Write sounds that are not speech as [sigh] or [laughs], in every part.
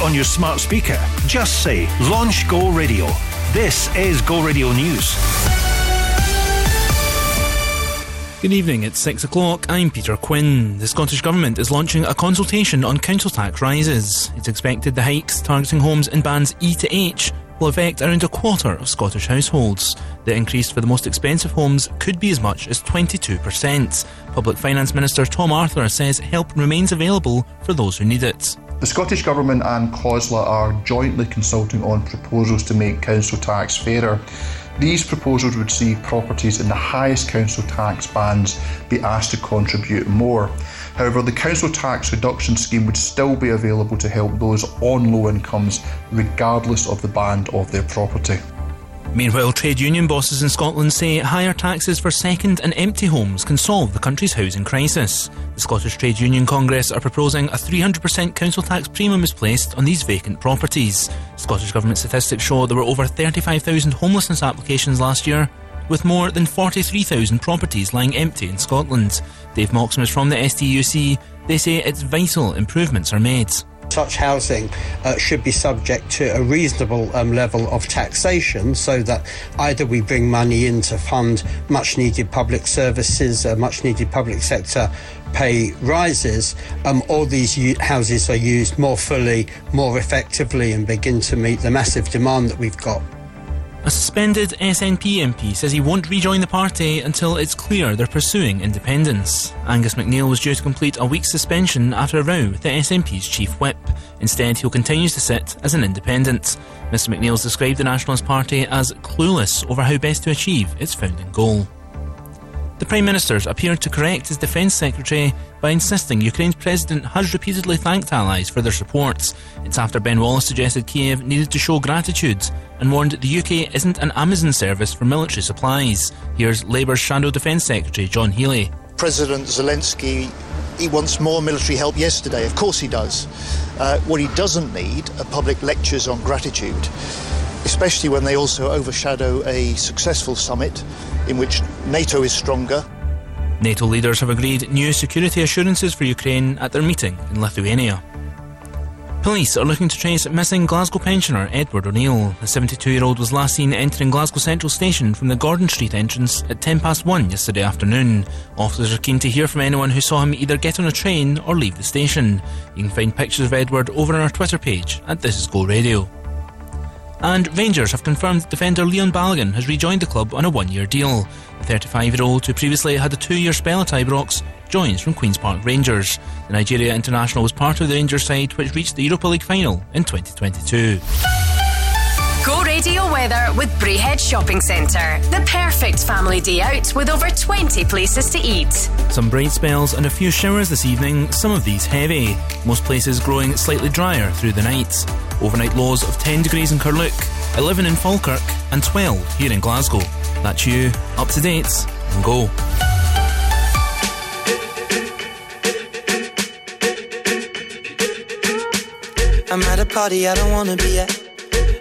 on your smart speaker, just say Launch Go Radio. This is Go Radio News. Good evening, it's 6 o'clock. I'm Peter Quinn. The Scottish Government is launching a consultation on council tax rises. It's expected the hikes targeting homes in bands E to H will affect around a quarter of Scottish households. The increase for the most expensive homes could be as much as 22%. Public Finance Minister Tom Arthur says help remains available for those who need it. The Scottish Government and COSLA are jointly consulting on proposals to make council tax fairer. These proposals would see properties in the highest council tax bands be asked to contribute more. However, the council tax reduction scheme would still be available to help those on low incomes, regardless of the band of their property. Meanwhile, trade union bosses in Scotland say higher taxes for second and empty homes can solve the country's housing crisis. The Scottish Trade Union Congress are proposing a 300% council tax premium is placed on these vacant properties. Scottish Government statistics show there were over 35,000 homelessness applications last year, with more than 43,000 properties lying empty in Scotland. Dave Moxham is from the STUC. They say it's vital improvements are made such housing uh, should be subject to a reasonable um, level of taxation so that either we bring money in to fund much needed public services, uh, much needed public sector pay rises, um, or these u- houses are used more fully, more effectively, and begin to meet the massive demand that we've got. A suspended SNP MP says he won't rejoin the party until it's clear they're pursuing independence. Angus MacNeil was due to complete a week's suspension after a row with the SNP's chief whip. Instead, he'll continue to sit as an independent. Mr MacNeil's described the Nationalist Party as clueless over how best to achieve its founding goal. The Prime Minister's appeared to correct his Defence Secretary by insisting Ukraine's president has repeatedly thanked allies for their support. It's after Ben Wallace suggested Kiev needed to show gratitude and warned the UK isn't an Amazon service for military supplies. Here's Labour's Shadow Defence Secretary John Healey. President Zelensky he wants more military help yesterday. Of course he does. Uh, what he doesn't need are public lectures on gratitude, especially when they also overshadow a successful summit in which NATO is stronger. NATO leaders have agreed new security assurances for Ukraine at their meeting in Lithuania. Police are looking to trace missing Glasgow pensioner Edward O'Neill. The 72 year old was last seen entering Glasgow Central Station from the Gordon Street entrance at 10 past 1 yesterday afternoon. Officers are keen to hear from anyone who saw him either get on a train or leave the station. You can find pictures of Edward over on our Twitter page at This Is Go Radio. And Rangers have confirmed defender Leon Balogun has rejoined the club on a one year deal. The 35 year old, who previously had a two year spell at Ibrox, joins from Queen's Park Rangers. The Nigeria international was part of the Rangers side which reached the Europa League final in 2022. Go radio weather with Braehead Shopping Centre. The perfect family day out with over 20 places to eat. Some bright spells and a few showers this evening, some of these heavy. Most places growing slightly drier through the night. Overnight lows of 10 degrees in Carluke, 11 in Falkirk, and 12 here in Glasgow. That's you, up to date, and go. I'm at a party I don't wanna be at.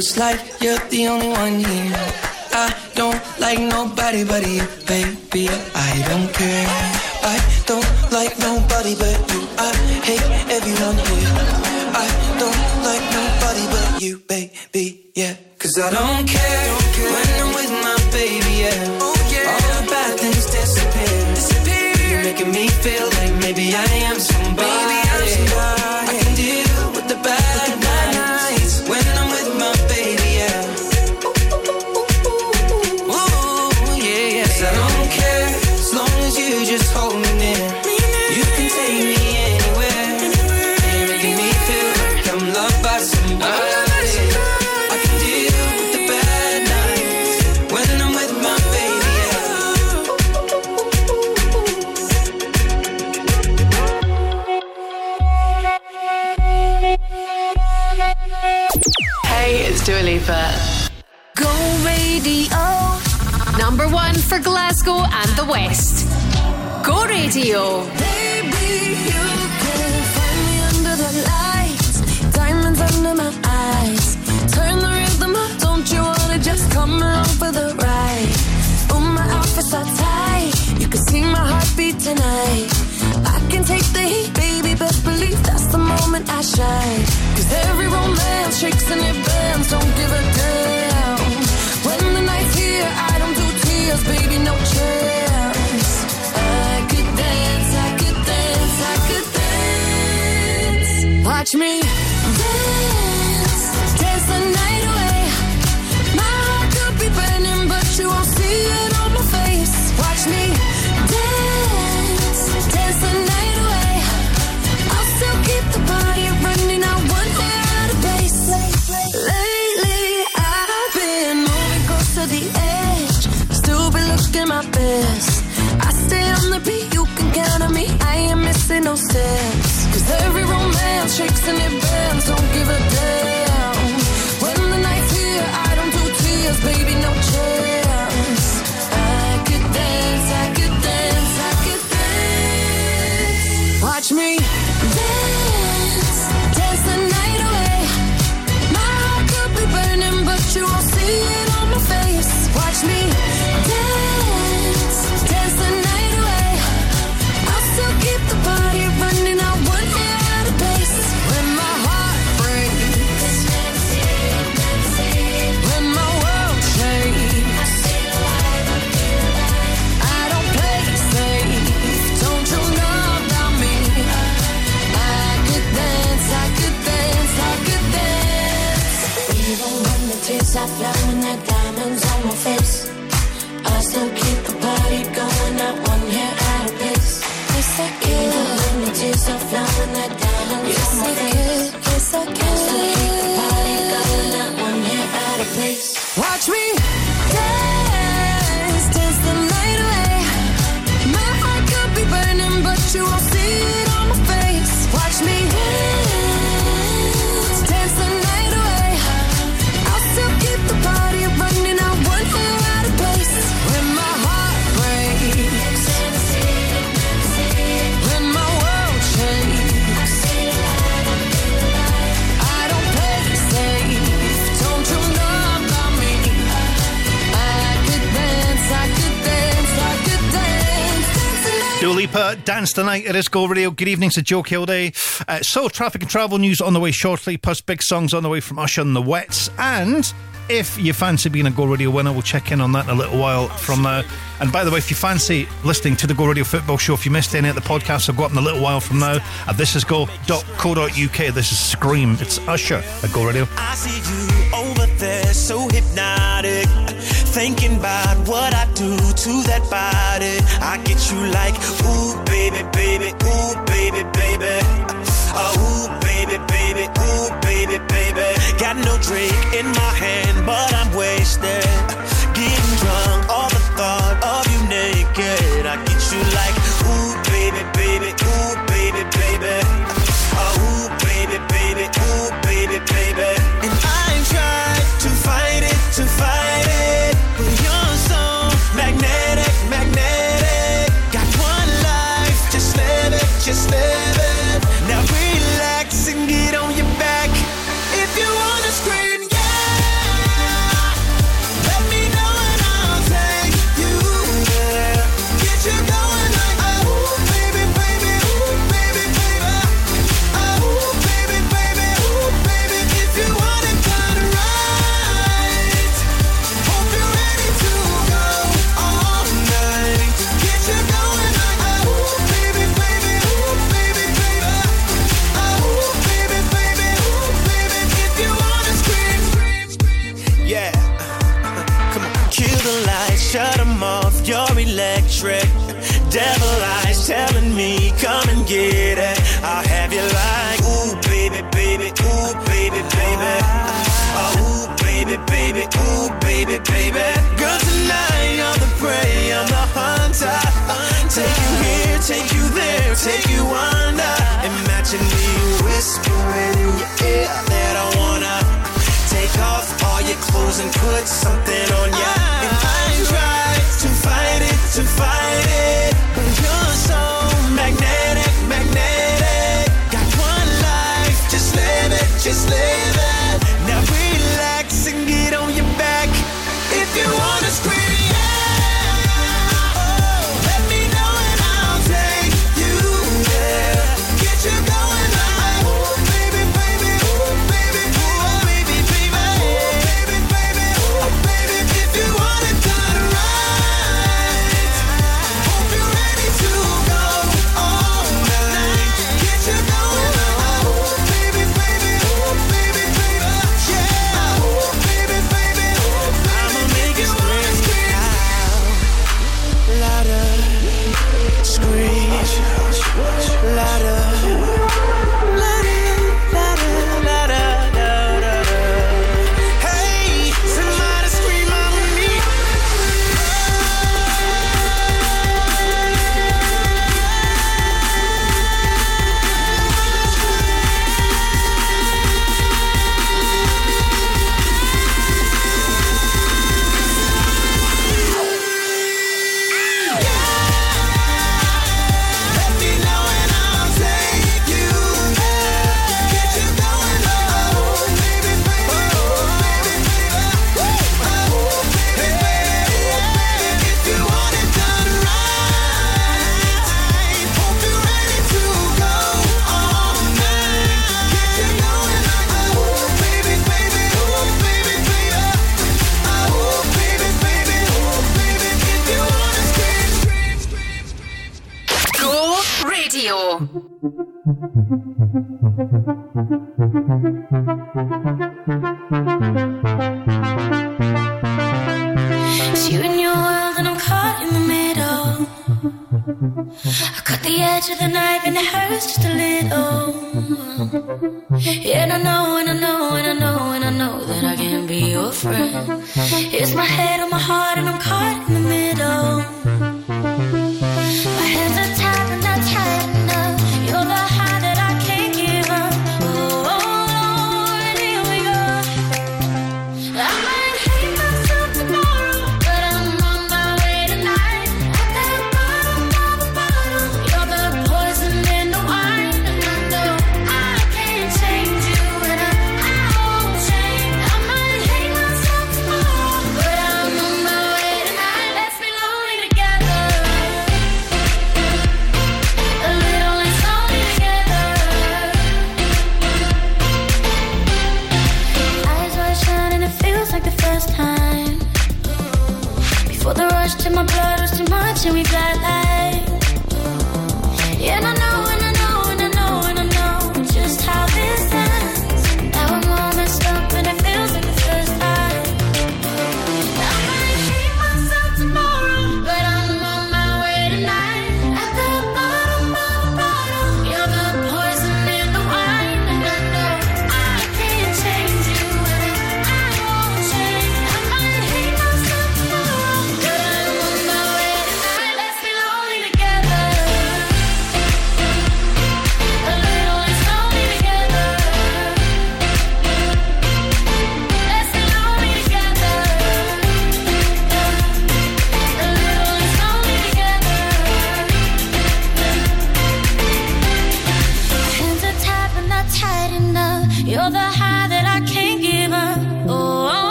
Seems like you're the only one here. I don't like nobody but you, baby. I don't care. the night at Go Radio. Good evening to Joe Kilday. Uh, so, traffic and travel news on the way shortly, plus big songs on the way from Usher and the Wets. And if you fancy being a Go Radio winner, we'll check in on that in a little while from now. And by the way, if you fancy listening to the Go Radio Football Show, if you missed any of the podcasts, I'll go up in a little while from now at thisisgo.co.uk. This is Scream. It's Usher at Go Radio. I see you over there, so hypnotic. Thinking about what I do to that body. I get you like, ooh, baby, baby, ooh, baby, baby. Uh, ooh, baby, baby, ooh, baby, baby. Got no drink in my hand, but I'm wasted. @웃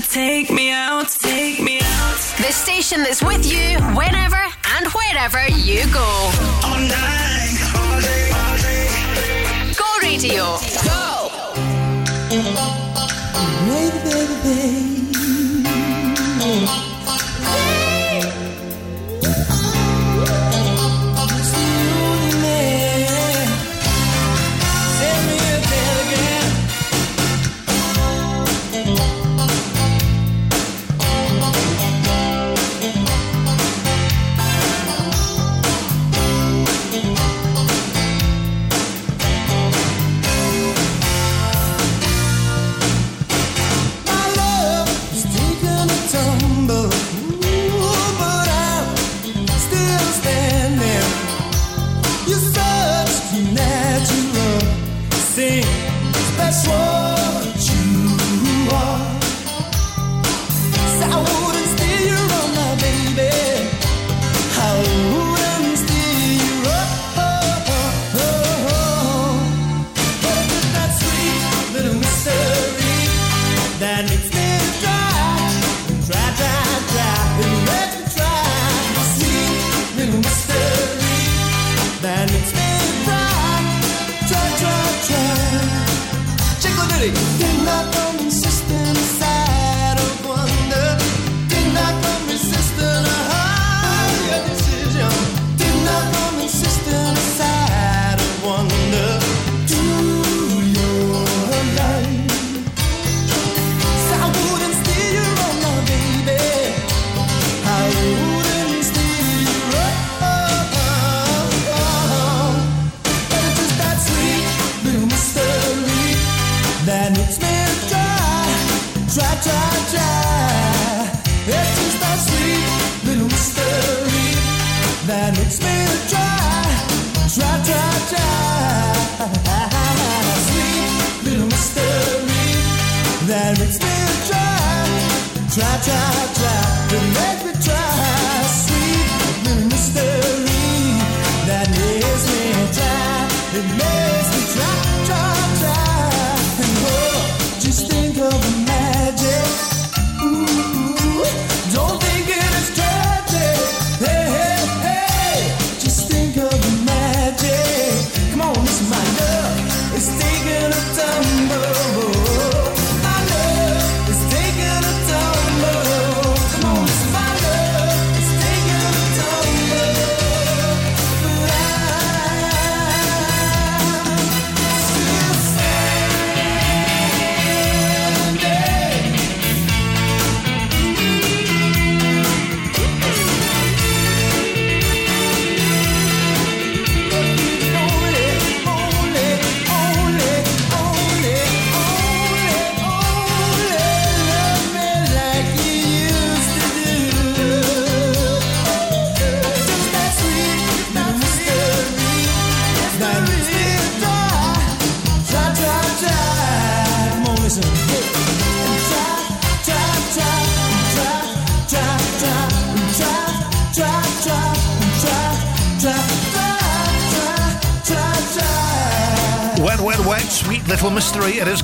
to take me out, take me out. The station that's with you whenever and wherever you go. All night, all day, all day. Go radio. Go. Baby, baby, baby.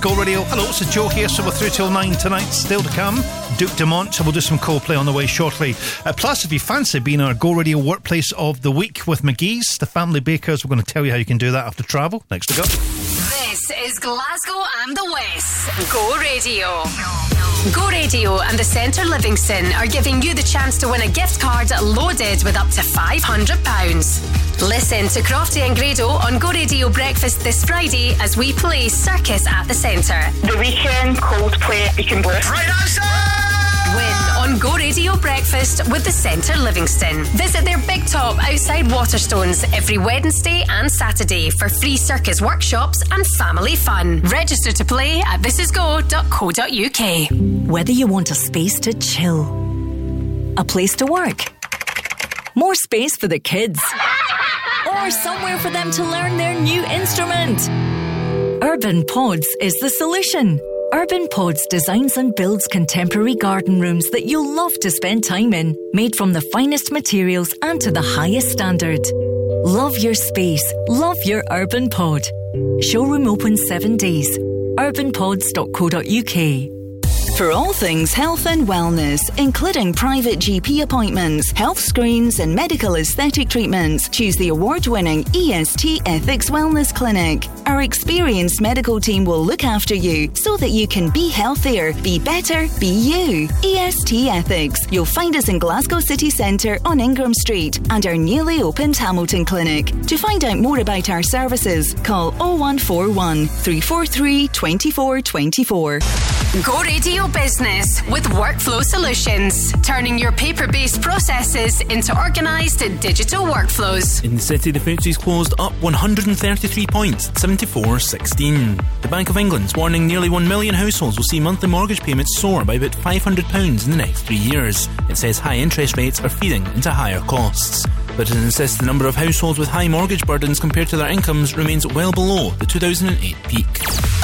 Go Radio. Hello, it's Joe here, so we're through till nine tonight. Still to come, Duke Dumont. So we'll do some Coldplay on the way shortly. Uh, plus, if you fancy being our Go Radio Workplace of the Week with McGhee's, the family bakers, we're going to tell you how you can do that after travel. Next to go. This is Glasgow and the West. Go Radio. Go Radio and the Centre Livingston are giving you the chance to win a gift card loaded with up to £500. Listen to Crofty and Grado on Go Radio Breakfast this Friday as we play Circus at the Centre. The weekend, Coldplay, Deacon Blue. Right answer! Win on Go Radio Breakfast with the Centre Livingston. Visit their big top outside Waterstones every Wednesday and Saturday for free circus workshops and family fun. Register to play at thisisgo.co.uk. Whether you want a space to chill, a place to work, more space for the kids, or somewhere for them to learn their new instrument. Urban Pods is the solution. Urban Pods designs and builds contemporary garden rooms that you'll love to spend time in, made from the finest materials and to the highest standard. Love your space. Love your Urban Pod. Showroom open seven days. urbanpods.co.uk. For all things health and wellness, including private GP appointments, health screens, and medical aesthetic treatments, choose the award winning EST Ethics Wellness Clinic. Our experienced medical team will look after you so that you can be healthier, be better, be you. EST Ethics. You'll find us in Glasgow City Centre on Ingram Street and our newly opened Hamilton Clinic. To find out more about our services, call 0141 343 2424. Go Radio Business with Workflow Solutions, turning your paper based processes into organised digital workflows. In the city, the FTSE's closed up 133 points, 74.16. The Bank of England's warning nearly 1 million households will see monthly mortgage payments soar by about £500 in the next three years. It says high interest rates are feeding into higher costs. But it insists the number of households with high mortgage burdens compared to their incomes remains well below the 2008 peak.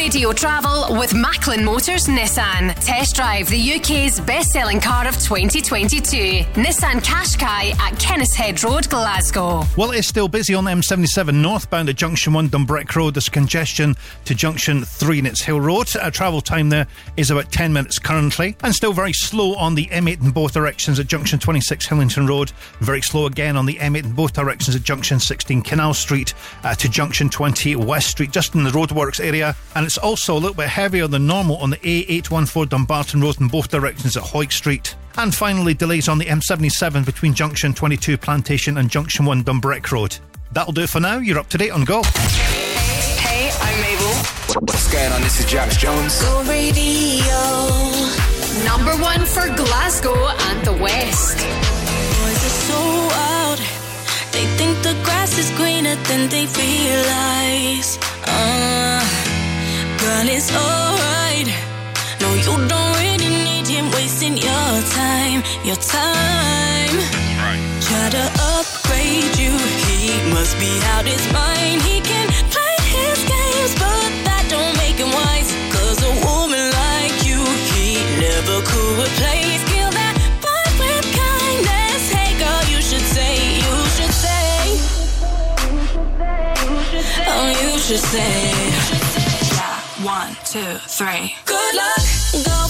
Radio Travel with Macklin Motors Nissan. Test drive the UK's best selling car of 2022. Nissan Qashqai at Kennishead Road, Glasgow. Well, it's still busy on the M77 northbound at Junction 1 Dumbreck Road. There's congestion to Junction 3 Nitshill Road. Uh, travel time there is about 10 minutes currently. And still very slow on the M8 in both directions at Junction 26 Hillington Road. Very slow again on the M8 in both directions at Junction 16 Canal Street uh, to Junction 20 West Street, just in the roadworks area. And it's also a little bit heavier than normal on the A814 Dumbarton Road in both directions at Hoyt Street. And finally, delays on the M77 between Junction 22 Plantation and Junction 1 Dumbreck Road. That'll do it for now. You're up to date on Go. Hey, I'm Mabel. What's going on? This is Jax Jones. Go Radio. Number one for Glasgow and the West. Boys are so out. They think the grass is greener than they realize. Uh, girl, it's alright. No, you don't really need him wasting your time. Your time. Try to upgrade you. He must be out his mind. He can play his games, but that don't make him wise. Cause a woman like you, he never could replace. Kill that vibe with kindness. Hey girl, you should say, you should say. Oh, you should say. One, two, three. Good luck going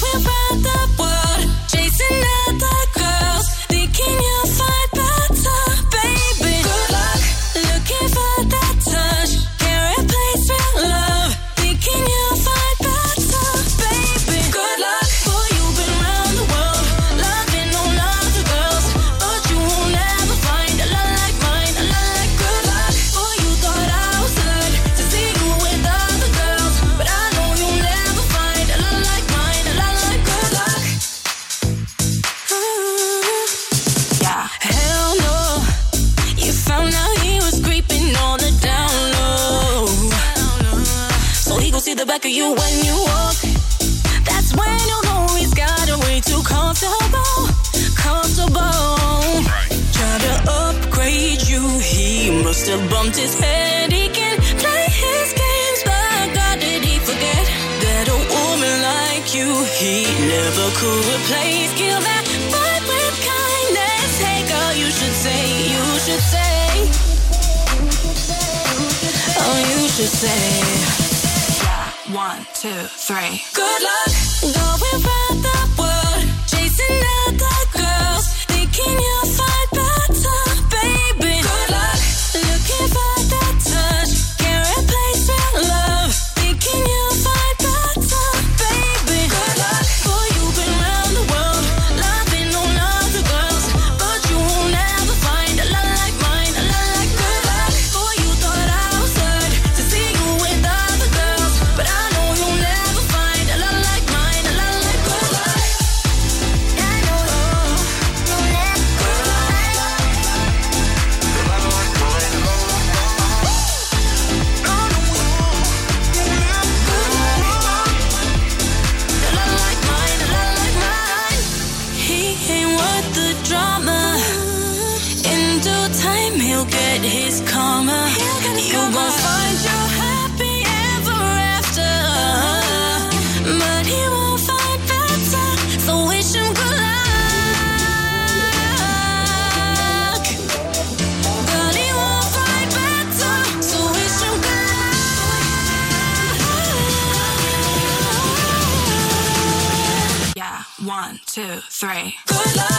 back of you when you walk. That's when you know he's got a way too comfortable, comfortable. Try to upgrade you, he must have bumped his head. He can play his games, but God, did he forget that a woman like you he never could replace? Give that fight with kindness, hey girl, you should say, you should say, oh, you should say. One, two, three. Good luck going round the world, chasing other girls, thinking you. three.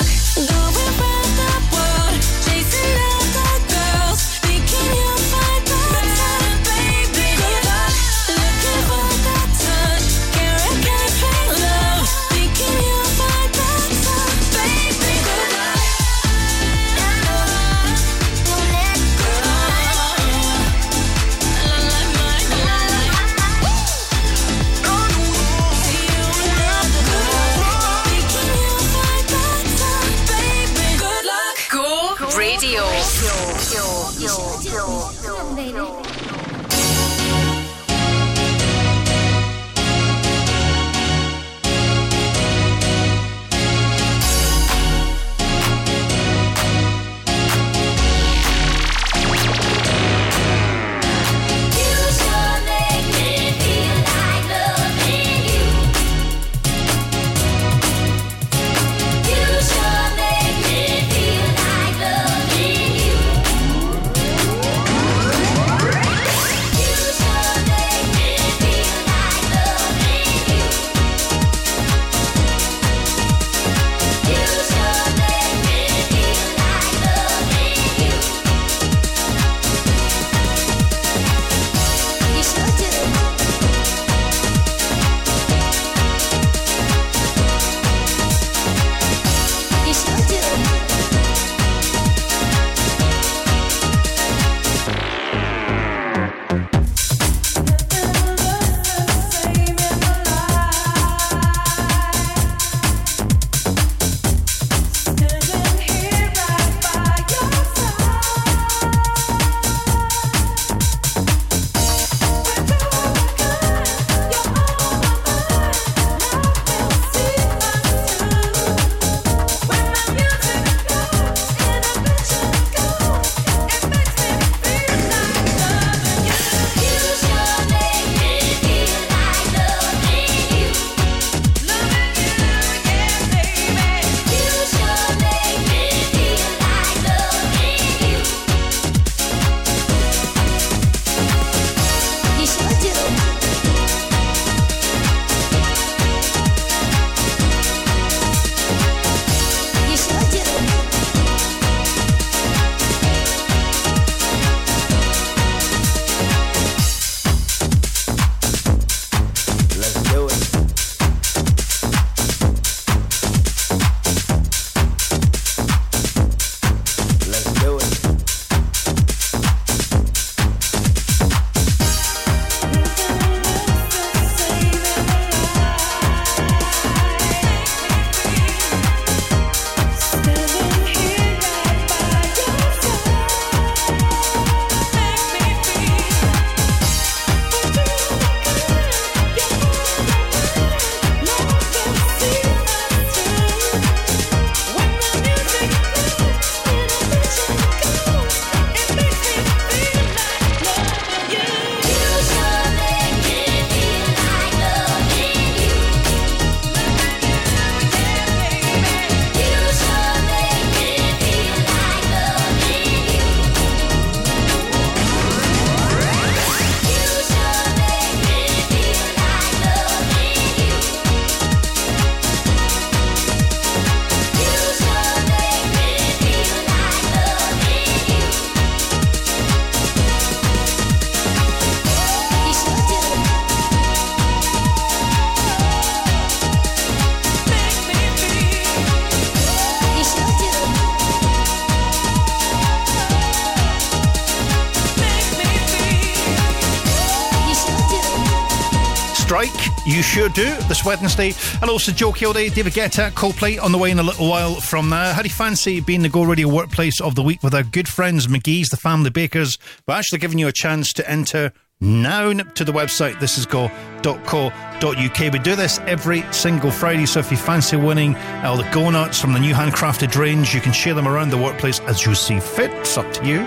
Do this Wednesday, Hello, also Joe Kilday, David Guetta, Coldplay on the way in a little while from there. How do you fancy being the Go Radio Workplace of the Week with our good friends McGhee's, the Family Bakers? We're actually giving you a chance to enter now to the website this is go.co.uk. We do this every single Friday, so if you fancy winning all the go nuts from the new handcrafted range, you can share them around the workplace as you see fit. It's up to you.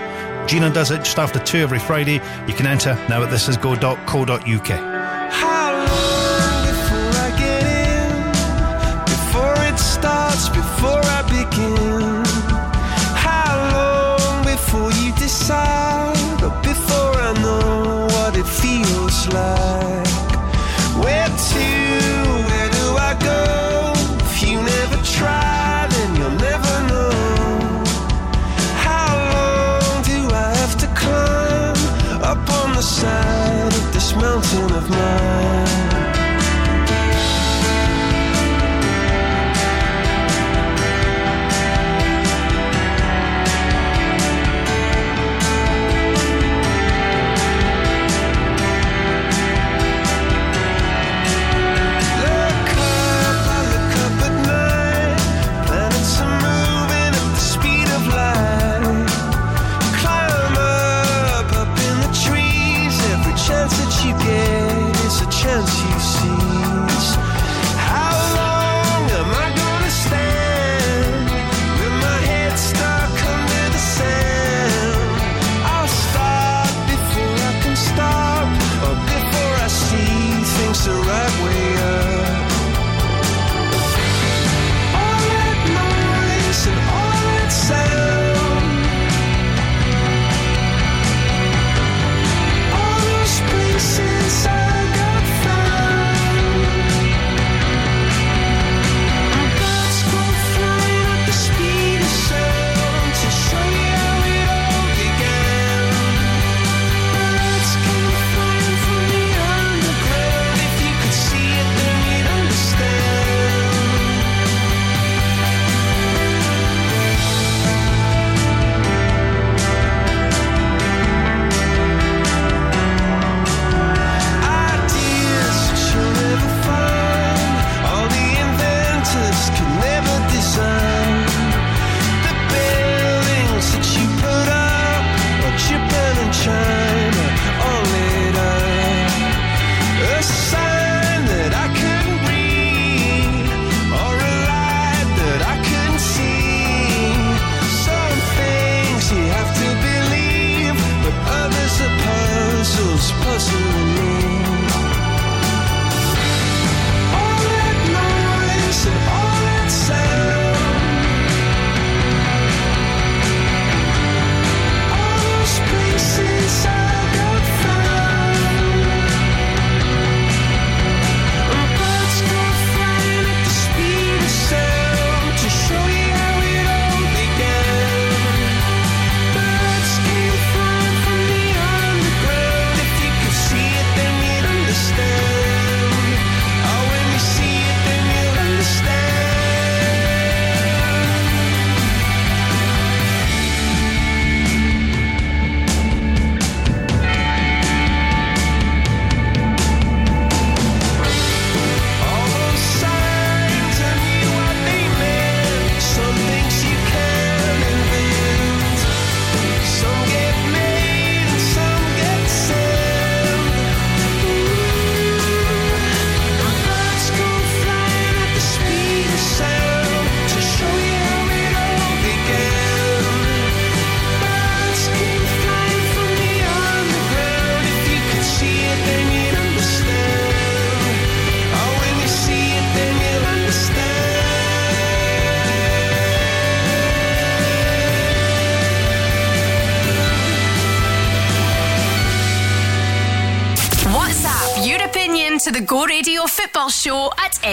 Gina does it just after two every Friday. You can enter now at thisisgo.co.uk.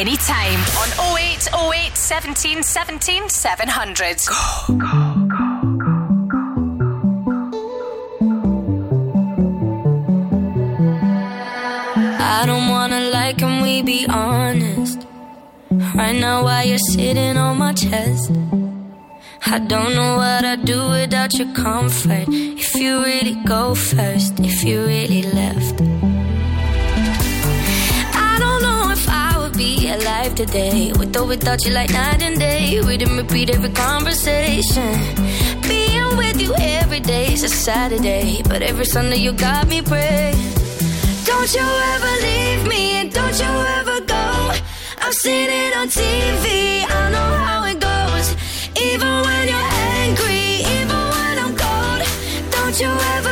anytime on 0808 17 17 700. Go, go. I don't wanna lie, can we be honest? Right now, while you're sitting on my chest, I don't know what I'd do without your comfort. If you really go first, life today. With or without you, like night and day. We didn't repeat every conversation. Being with you every day is a Saturday, but every Sunday you got me praying. Don't you ever leave me, and don't you ever go. I've seen it on TV, I know how it goes. Even when you're angry, even when I'm cold. Don't you ever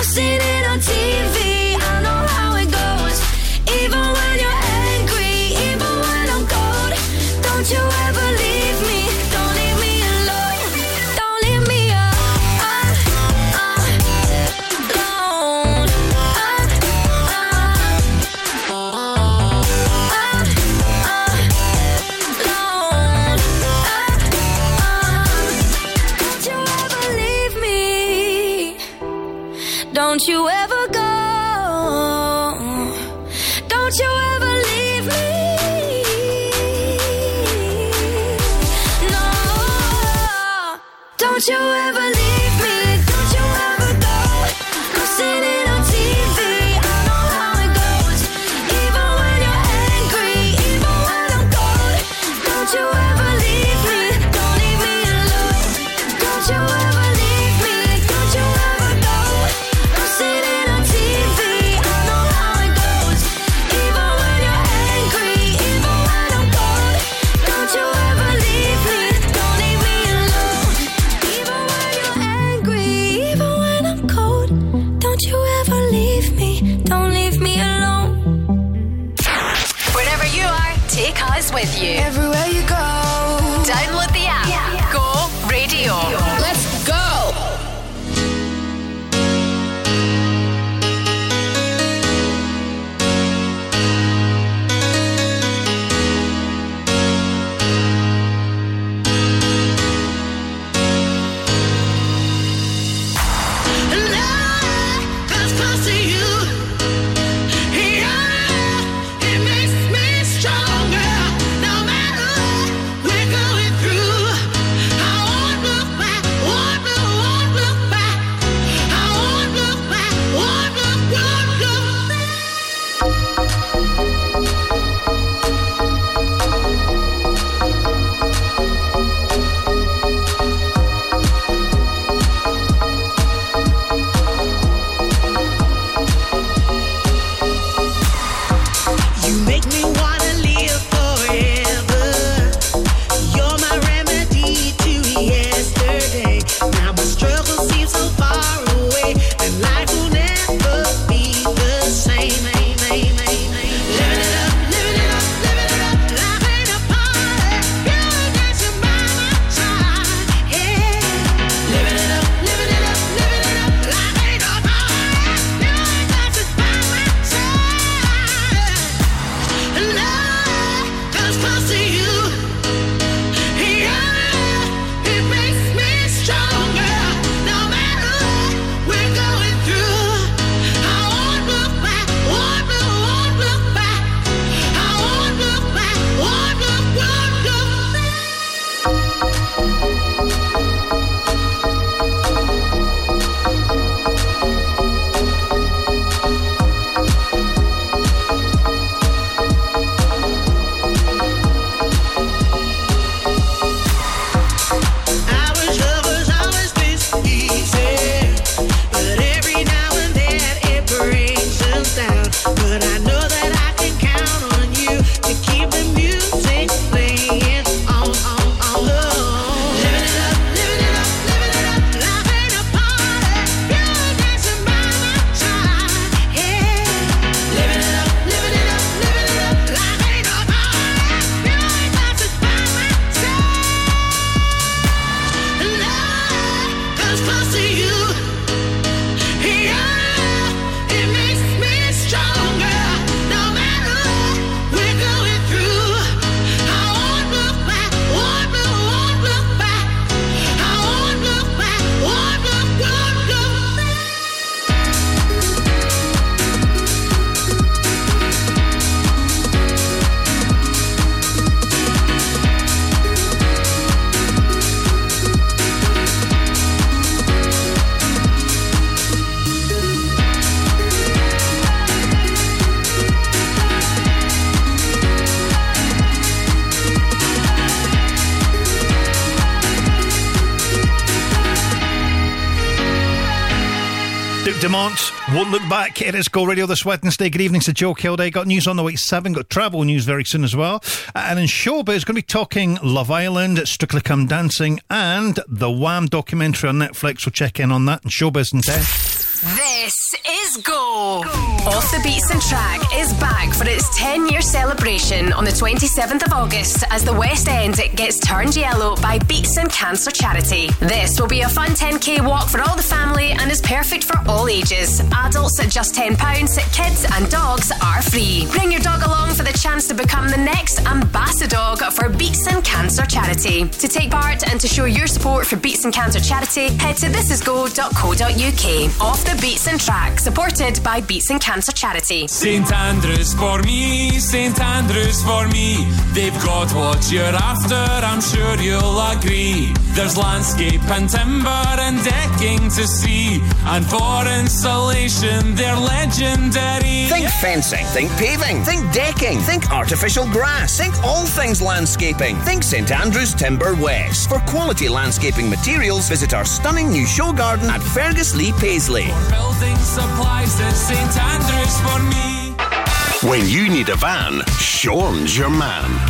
I've seen it on TV, Don't you ever go. Don't you ever leave me. No. Don't you Demont won't look back. It is Go Radio this Wednesday. Good evening to Joe Kilday. Got news on the way seven. Got travel news very soon as well. And in showbiz, going to be talking Love Island, Strictly Come Dancing, and the Wham documentary on Netflix. We'll check in on that in showbiz in ten. This is Go. Off the Beatson Track is back for its 10 year celebration on the 27th of August as the West End gets turned yellow by Beatson Cancer Charity. This will be a fun 10k walk for all the family and is perfect for all ages. Adults at just £10, kids and dogs are free. Bring your dog along for the chance to become the next ambassador dog for Beatson Cancer Charity. To take part and to show your support for Beatson Cancer Charity, head to thisisgo.co.uk. Off the Beatson Track, supported by Beatson Cancer Charity. St Andrews for me, St Andrews for me. They've got what you're after, I'm sure you'll agree. There's landscape and timber and decking to see, and for insulation, they're legendary. Think fencing, think paving, think decking, think artificial grass, think all things landscaping. Think St Andrews Timber West. For quality landscaping materials, visit our stunning new show garden at Ferguslie Paisley. Building supplies at St Andrews for me. When you need a van, Sean's your man.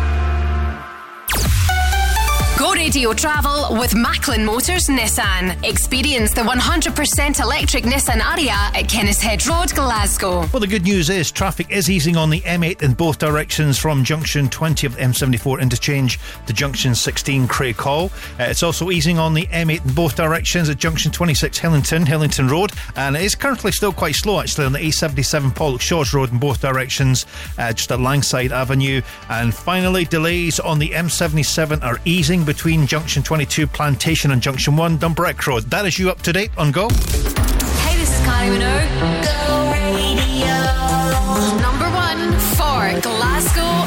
Radio Travel with Macklin Motors Nissan. Experience the 100% electric Nissan Ariya at Kennishead Road, Glasgow. Well, the good news is traffic is easing on the M8 in both directions from junction 20 of the M74 interchange to junction 16 Craighall. Uh, it's also easing on the M8 in both directions at junction 26 Hillington, Hillington Road, and it is currently still quite slow actually on the A77 Pollokshaws Road in both directions, uh, just at Langside Avenue. And finally, delays on the M77 are easing between junction 22 Plantation and junction 1 Dumbreck Road. That is you up to date on Go. Hey, this is Kylie Minogue. Go Radio. Number one for Glasgow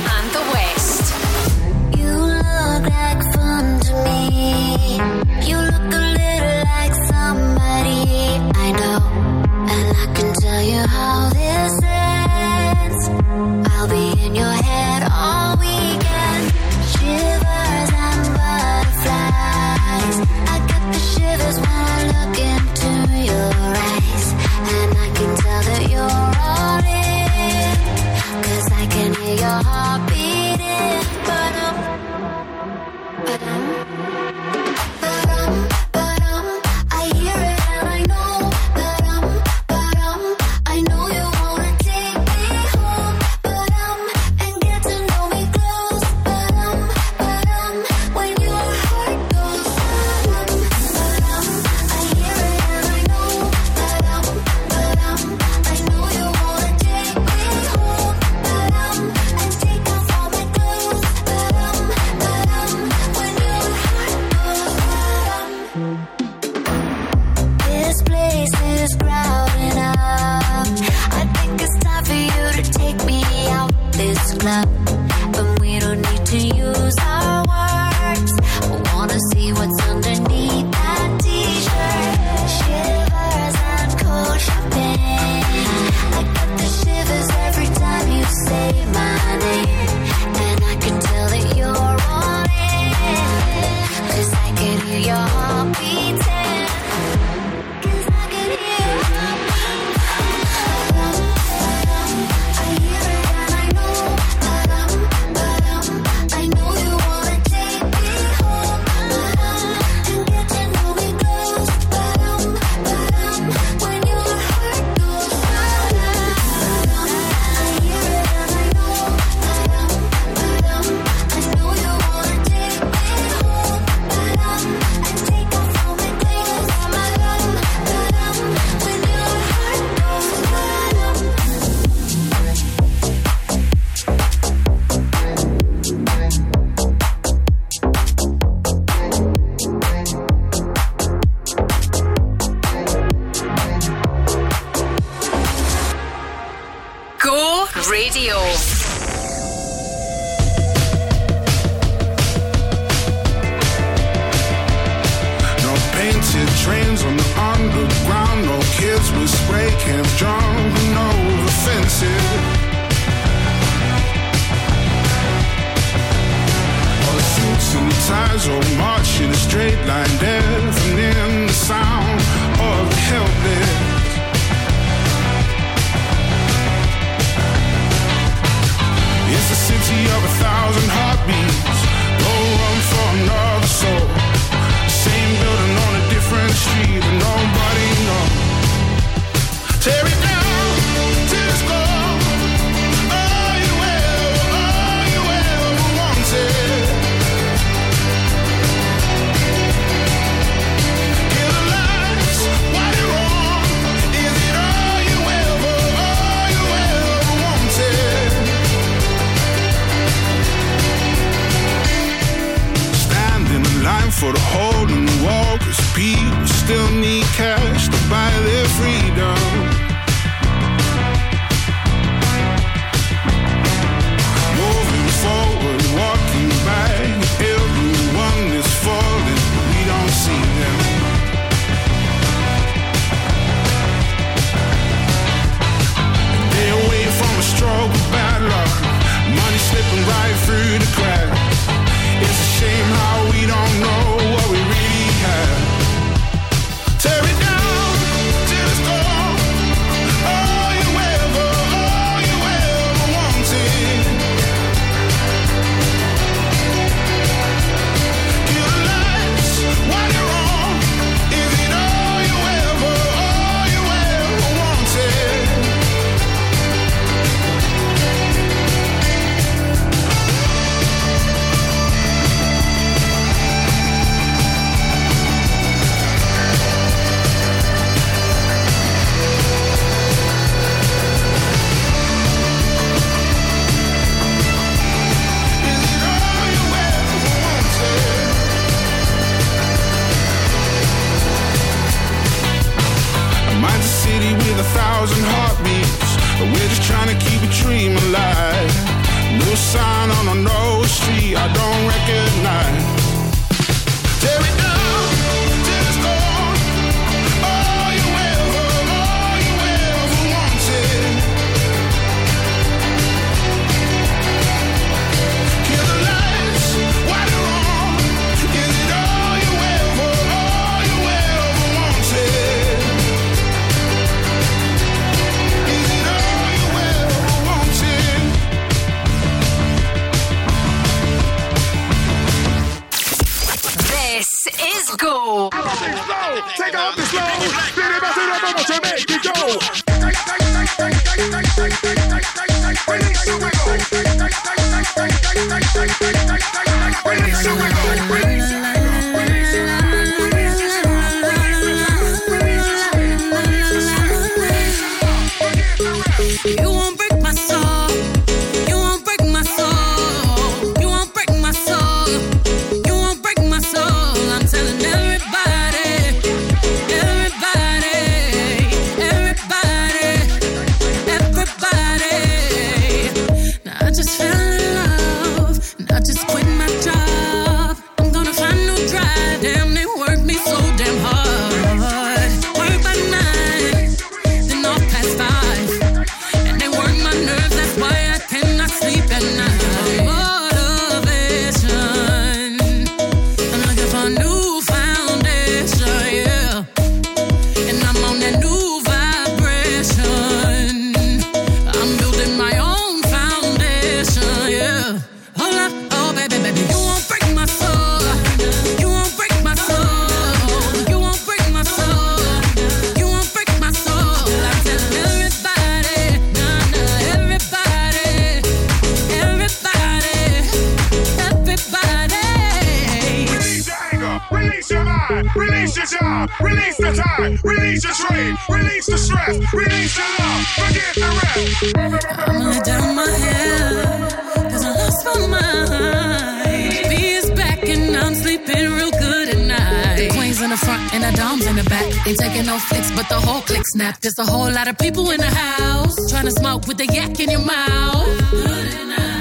people in the house trying to smoke with the yak in your mouth.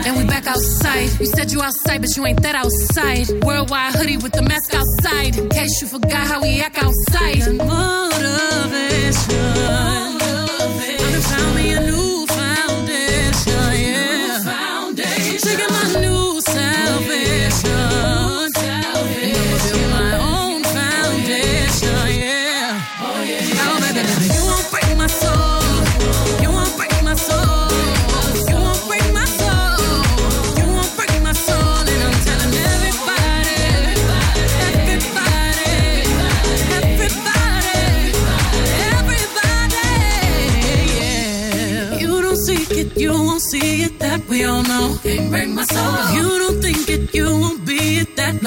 And we back outside. You said you outside, but you ain't that outside. Worldwide hoodie with the mask outside. In case you forgot how we act outside. Motivation.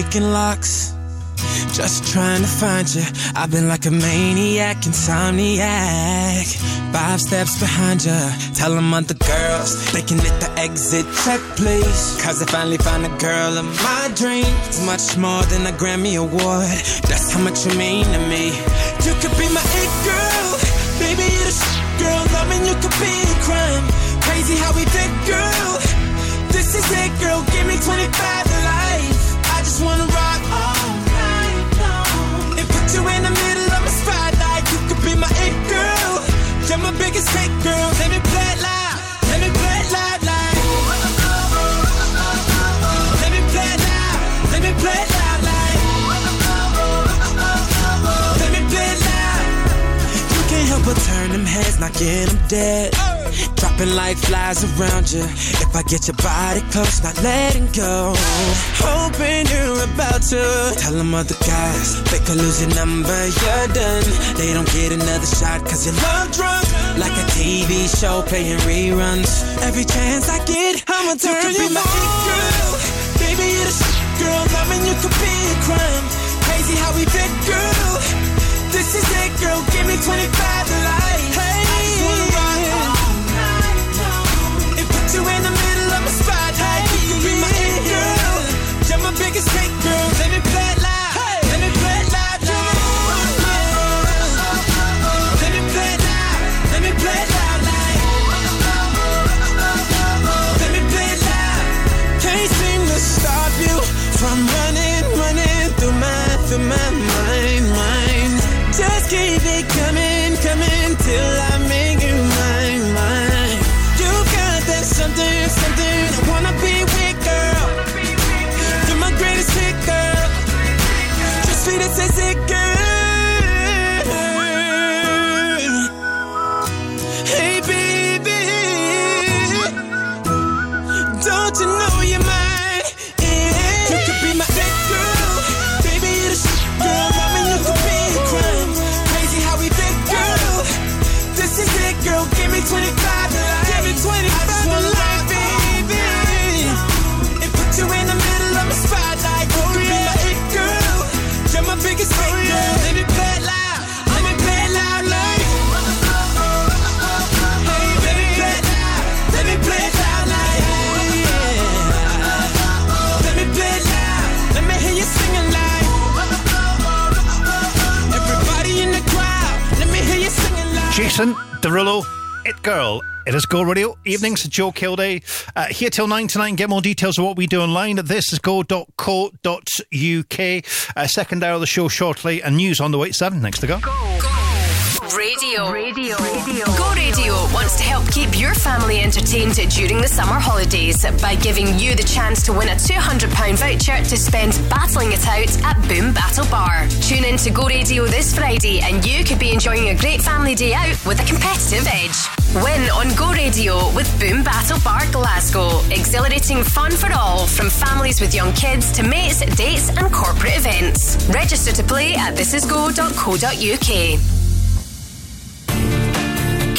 Breaking locks. Just trying to find you. I've been like a maniac, insomniac. Five steps behind you. Tell them other girls they can hit the exit check, please. Cause I finally found a girl of my dreams. It's much more than a Grammy Award. That's how much you mean to me. You could be my it girl. Baby, you're the shit, girl. Loving you could be a crime. Crazy how we did, girl. This is it, girl. Give me 25 to life. I wanna rock all night long. And put you in the middle of my spotlight. You could be my it girl. You're my biggest hit, girl. Let me play it loud. Let me play it loud, like. Let me play it loud. Let me play it loud, like. Let me play it loud. You can't help but turn them heads, not get them dead. Dropping like flies around you. If I get your body close, not letting go. Hoping you're about to tell them other guys they could lose your number, you're done. They don't get another shot cause you're love drunk. Like a TV show playing reruns. Every chance I get, I'ma turn you, be my it Derulo, It Girl. It is Go Radio. Evenings, Joe Kilday. Uh, here till 9 tonight and get more details of what we do online at this is go.co.uk. Uh, second hour of the show shortly and news on the way at 7. Next to go. Radio. Radio. Radio. Go Wants to help keep your family entertained during the summer holidays by giving you the chance to win a £200 voucher to spend battling it out at Boom Battle Bar. Tune in to Go Radio this Friday and you could be enjoying a great family day out with a competitive edge. Win on Go Radio with Boom Battle Bar Glasgow. Exhilarating fun for all, from families with young kids to mates, dates, and corporate events. Register to play at thisisgo.co.uk.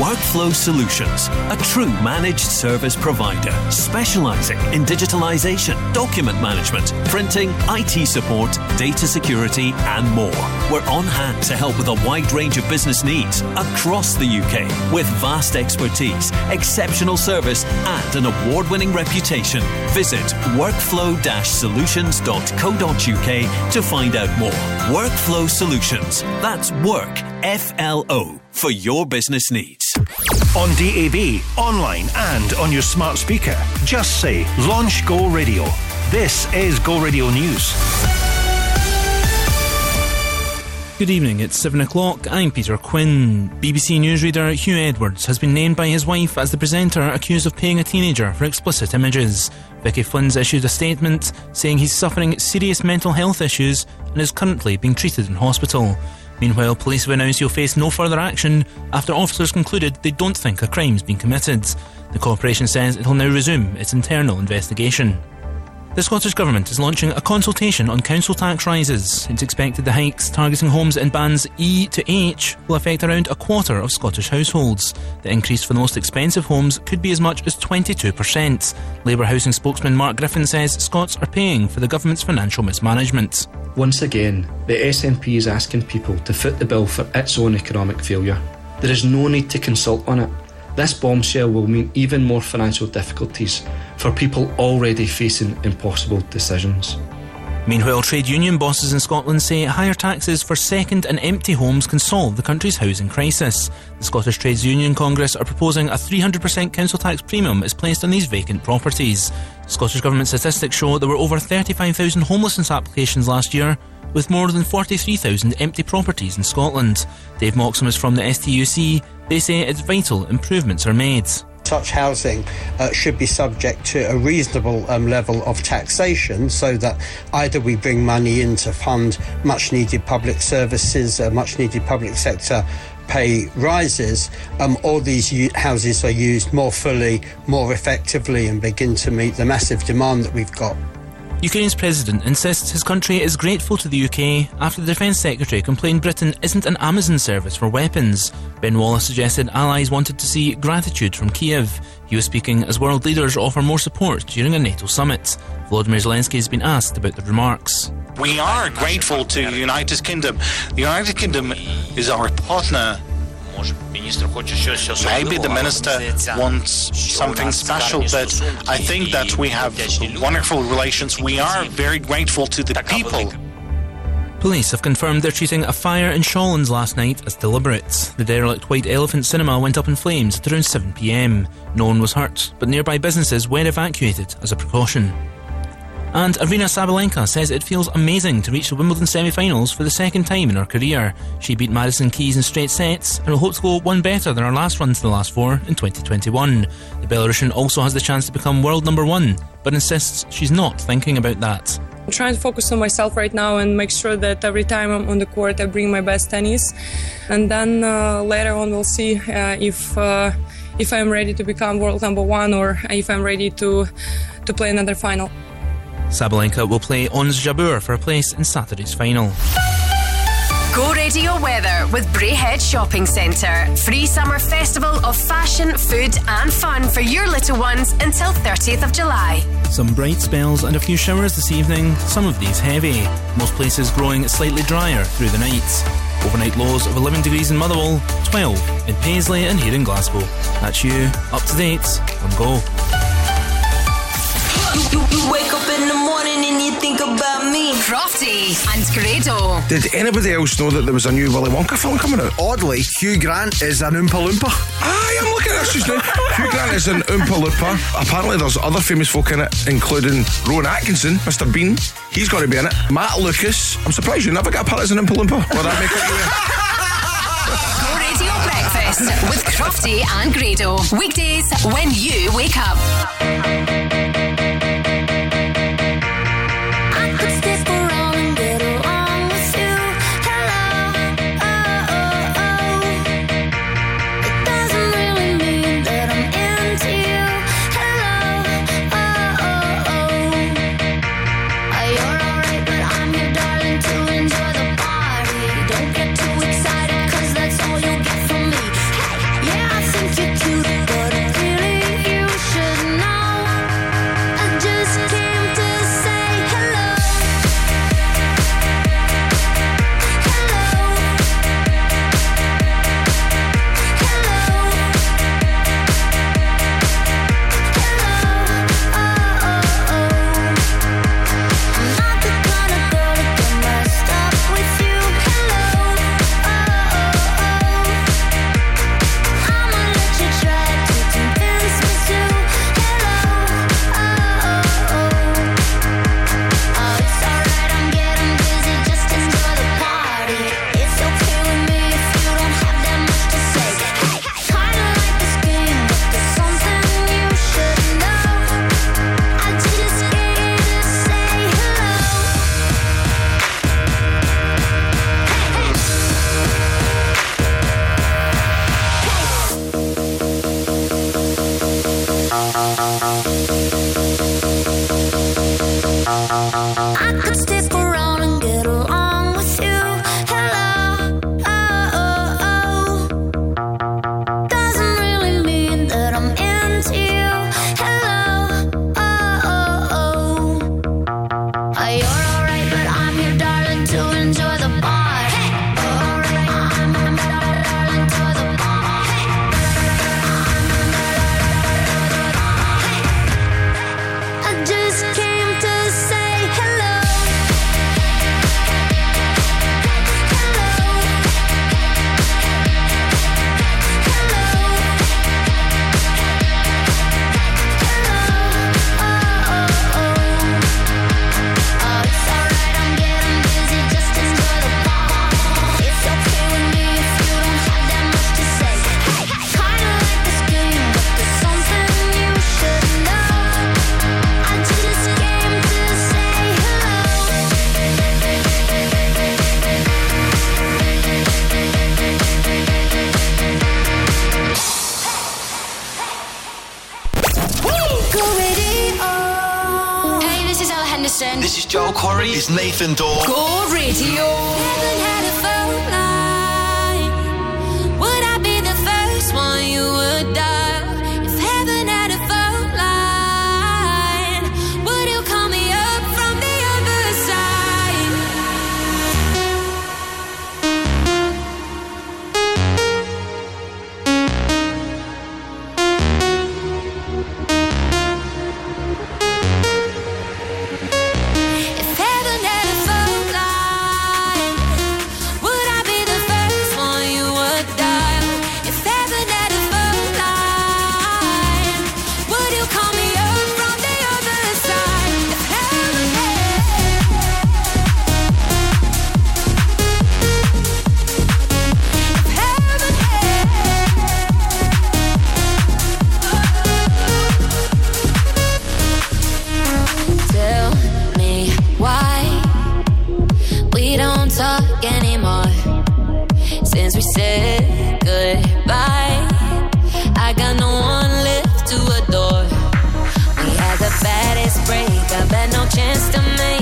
Workflow Solutions, a true managed service provider specializing in digitalization, document management, printing, IT support, data security, and more. We're on hand to help with a wide range of business needs across the UK with vast expertise, exceptional service, and an award winning reputation. Visit workflow-solutions.co.uk to find out more. Workflow Solutions. That's work, F L O, for your business needs. On DAB, online, and on your smart speaker. Just say Launch Go Radio. This is Go Radio News. Good evening, it's 7 o'clock. I'm Peter Quinn. BBC newsreader Huw Edwards has been named by his wife as the presenter accused of paying a teenager for explicit images. Vicky Flind's issued a statement saying he's suffering serious mental health issues and is currently being treated in hospital. Meanwhile, police have announced he'll face no further action after officers concluded they don't think a crime's been committed. The corporation says it'll now resume its internal investigation. The Scottish Government is launching a consultation on council tax rises. It's expected the hikes targeting homes in bands E to H will affect around a quarter of Scottish households. The increase for the most expensive homes could be as much as 22%. Labour housing spokesman Mark Griffin says Scots are paying for the government's financial mismanagement. Once again, the SNP is asking people to foot the bill for its own economic failure. There is no need to consult on it. This bombshell will mean even more financial difficulties for people already facing impossible decisions. Meanwhile, trade union bosses in Scotland say higher taxes for second and empty homes can solve the country's housing crisis. The Scottish Trades Union Congress are proposing a 300% council tax premium is placed on these vacant properties. Scottish Government statistics show there were over 35,000 homelessness applications last year, with more than 43,000 empty properties in Scotland. Dave Moxham is from the STUC. They say it's vital improvements are made. Such housing uh, should be subject to a reasonable um, level of taxation so that either we bring money in to fund much needed public services, uh, much needed public sector pay rises, um, or these u- houses are used more fully, more effectively, and begin to meet the massive demand that we've got. Ukraine's president insists his country is grateful to the UK after the Defence Secretary complained Britain isn't an Amazon service for weapons. Ben Wallace suggested allies wanted to see gratitude from Kiev. He was speaking as world leaders offer more support during a NATO summit. Volodymyr Zelensky has been asked about the remarks. We are grateful to the United Kingdom. The United Kingdom is our partner. Maybe the minister wants something special, but I think that we have wonderful relations. We are very grateful to the people. Police have confirmed they're treating a fire in Shawlands last night as deliberate. The derelict White Elephant Cinema went up in flames at around 7pm. No one was hurt, but nearby businesses were evacuated as a precaution. And Aryna Sabalenka says it feels amazing to reach the Wimbledon semi-finals for the second time in her career. She beat Madison Keys in straight sets and will hope to go one better than her last run to the last four in 2021. The Belarusian also has the chance to become world number one, but insists she's not thinking about that. I'm trying to focus on myself right now and make sure that every time I'm on the court I bring my best tennis, and then uh, later on we'll see uh, if uh, if I'm ready to become world number one or if I'm ready to to play another final. Sabalenka will play Ons Jabeur for a place in Saturday's final. Go Radio weather with Braehead Shopping Centre. Free summer festival of fashion, food, and fun for your little ones until 30th of July. Some bright spells and a few showers this evening, some of these heavy. Most places growing slightly drier through the nights. Overnight lows of 11 degrees in Motherwell, 12 in Paisley and here in Glasgow. That's you, up to date, on Go. You, you, you wake up in the morning and you think about me. Crofty and Grado. Did anybody else know that there was a new Willy Wonka film coming out? Oddly, Hugh Grant is an Oompa Loompa. Aye, I'm looking at this just now. Hugh Grant is an Oompa Loompa. Apparently, there's other famous folk in it, including Rowan Atkinson, Mr. Bean. He's got to be in it. Matt Lucas. I'm surprised you never got a part as an Oompa Loompa. Will that make Go Radio Breakfast with Crofty and Grado. Weekdays when you wake up. It's Nathan Dawe. Go Radio. Talk anymore since we said goodbye. I got no one left to adore. We had the baddest breakup, had no chance to make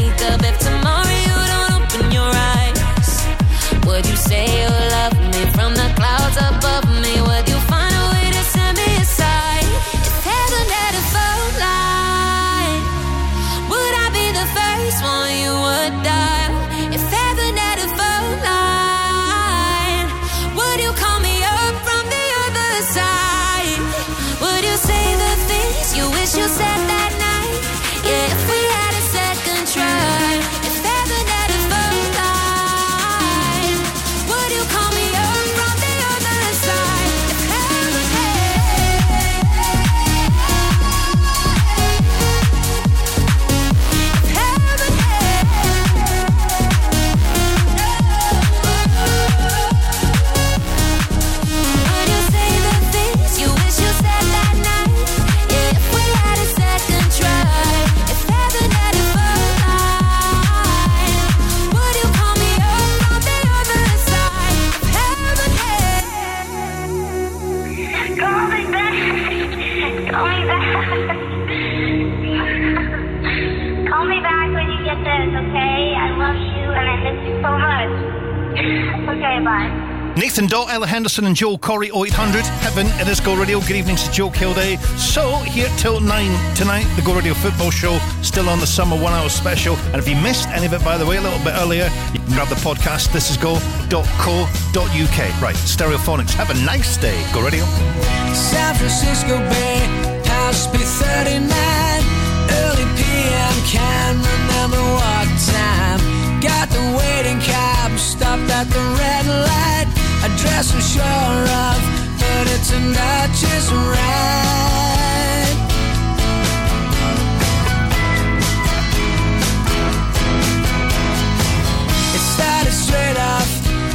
Dot, Ella Henderson, and Joel Corry 0800. Heaven, it is Go Radio. Good evening to Joe Kilday. So, here till 9 tonight, the Go Radio football show, still on the summer one hour special. And if you missed any of it, by the way, a little bit earlier, you can grab the podcast. This is go.co.uk. Right, stereophonics. Have a nice day, Go Radio. San Francisco Bay, past B39. Early PM, can't remember what time. Got the waiting cab, stopped at the red light. Address I'm sure of, but it's not just right. It started straight off,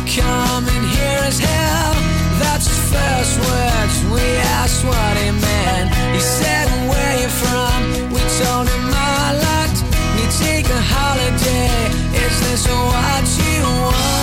coming here as hell. That's his first words. We asked what he meant. He said, Where you from? We told him a lot. We take a holiday. Is this what you want?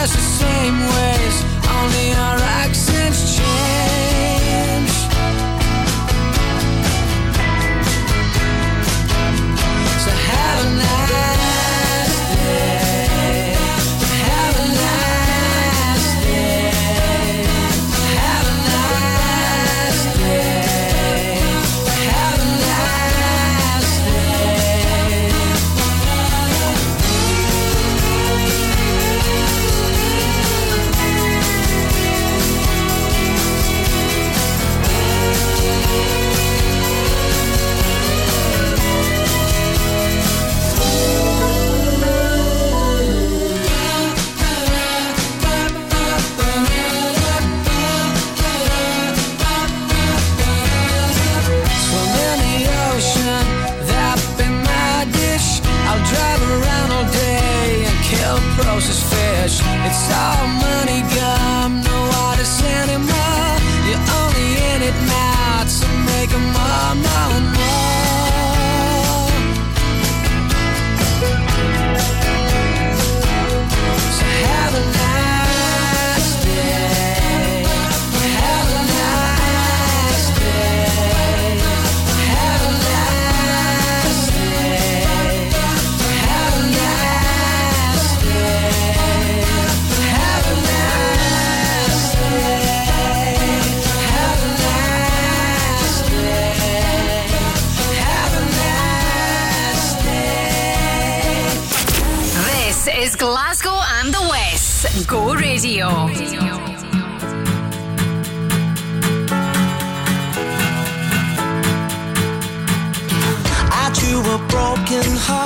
dress the same ways, only our accents change. It's all money Go Radio. I drew a broken heart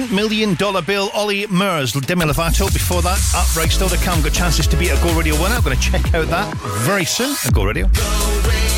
Million Dollar Bill, Ollie Murs, Demi Lovato. Before that, to come. Got chances to be a Go Radio winner. I'm going to check out that very soon at Go Radio. Go Radio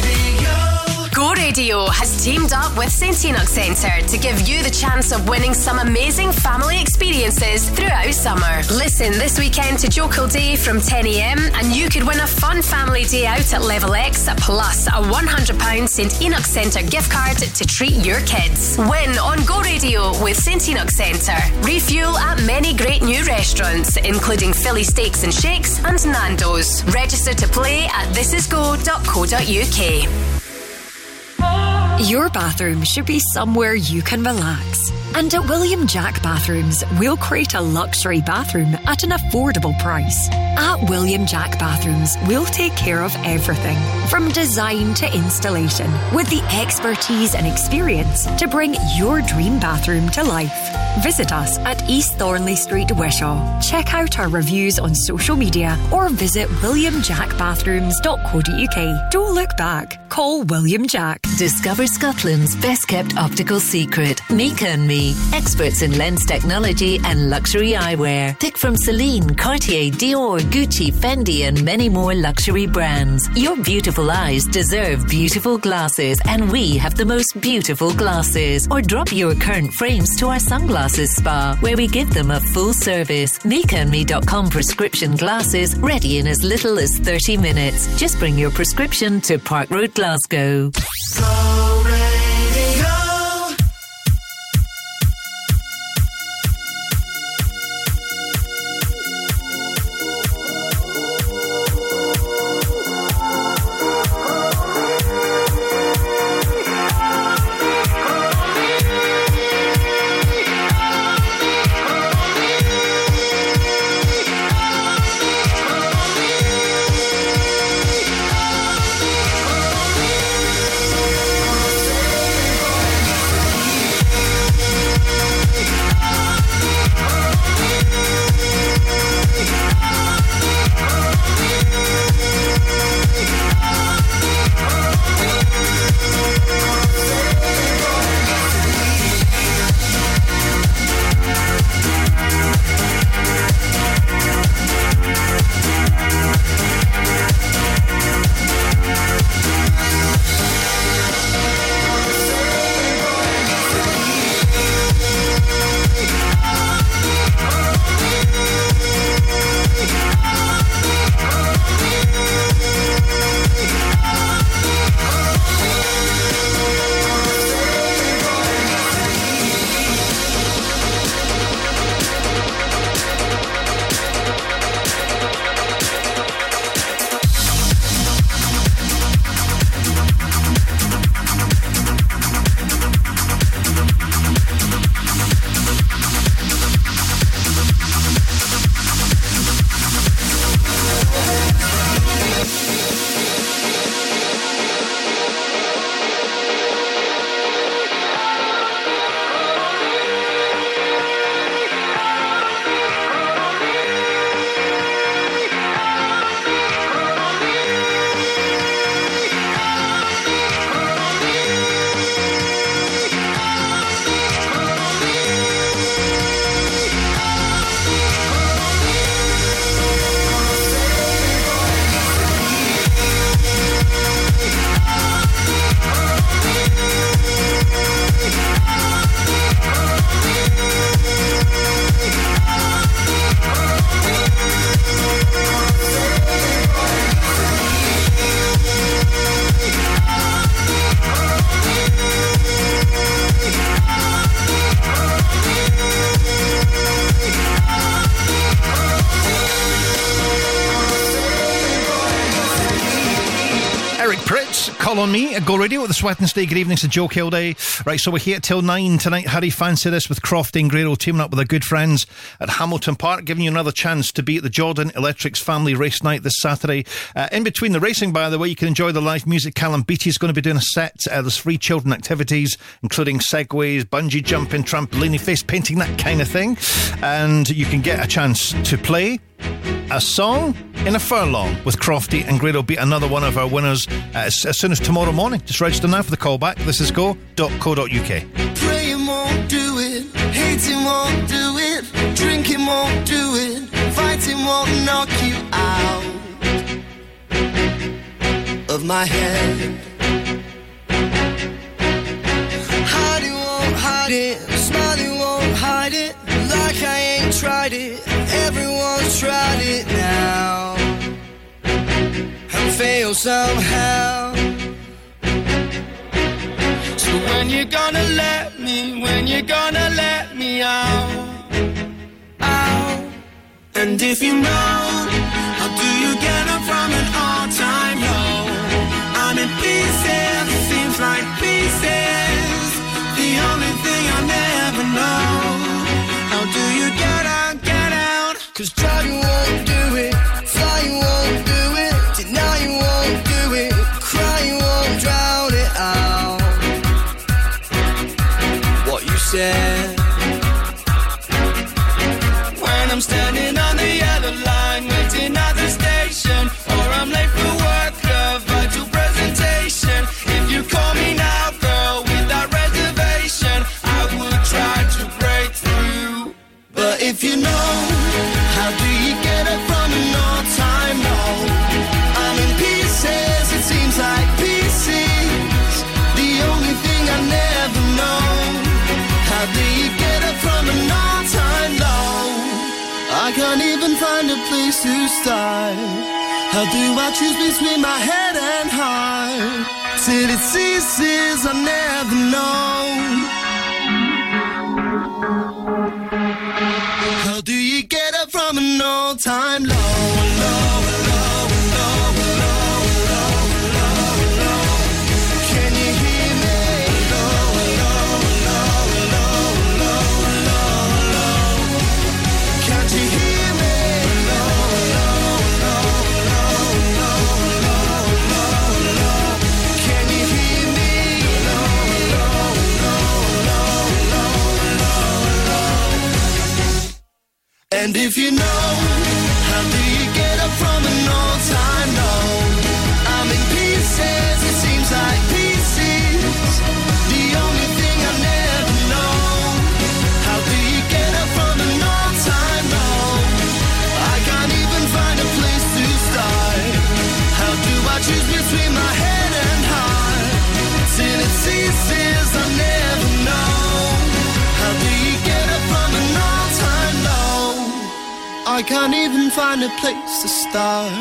has teamed up with St Enoch Centre to give you the chance of winning some amazing family experiences throughout summer. Listen this weekend to Joe Day from 10am and you could win a fun family day out at Level X plus a £100 St Enoch Centre gift card to treat your kids. Win on Go Radio with St Enoch Centre. Refuel at many great new restaurants, including Philly Steaks and Shakes and Nando's. Register to play at thisisgo.co.uk. Your bathroom should be somewhere you can relax. And at William Jack Bathrooms, we'll create a luxury bathroom at an affordable price. At William Jack Bathrooms, we'll take care of everything from design to installation with the expertise and experience to bring your dream bathroom to life. Visit us at East Thornley Street, Wishaw. Check out our reviews on social media or visit williamjackbathrooms.co.uk. Don't look back. Call William Jack. Discover Scotland's best kept optical secret, Mika and Me. Experts in lens technology and luxury eyewear. Pick from Celine, Cartier, Dior, Gucci, Fendi, and many more luxury brands. Your beautiful eyes deserve beautiful glasses, and we have the most beautiful glasses. Or drop your current frames to our sunglasses spa, where we give them a full service. MikaandMe.com prescription glasses ready in as little as 30 minutes. Just bring your prescription to Park Road, Glasgow. The Wednesday. Good evening to Joe Kilday. Right, so we're here till nine tonight. Harry Fancy This with Crofty and Grado teaming up with our good friends at Hamilton Park, giving you another chance to be at the Jordan Electrics Family Race Night this Saturday. Uh, in between the racing, by the way, you can enjoy the live music. Callum Beattie is going to be doing a set. Uh, there's free children activities, including segways, bungee jumping, trampoline, face painting, that kind of thing. And you can get a chance to play a song in a furlong with Crofty and Grado be another one of our winners uh, as, as soon as tomorrow morning. Just register now for the callback. This is go.co.uk. Praying won't do it, hating won't do it, drinking won't do it, fighting won't knock you out of my head. Hiding won't hide it, failed somehow. So when you gonna let me, when you gonna let me out, out? And if you know, out. To start? How do I choose between my head and heart? Till it ceases, I never know. How do you get up from an all time low? low, low, And if you know, how do you get up from an all-time low? I'm in pieces, it seems like pieces. The only thing I never know. How do you get up from an all-time low? I can't even find a place to start. How do I choose between my head and heart? Till it ceases, I can't even find a place to start.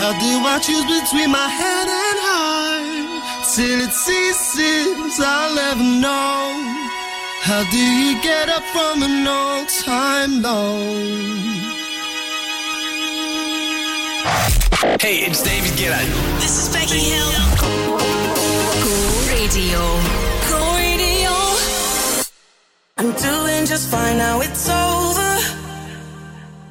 How do I choose between my head and heart? Till it ceases, I'll never know. How do you get up from an all-time low? Hey, it's David Guetta. This is Becky Hill. Go Radio. Go radio. I'm doing just fine now, it's over.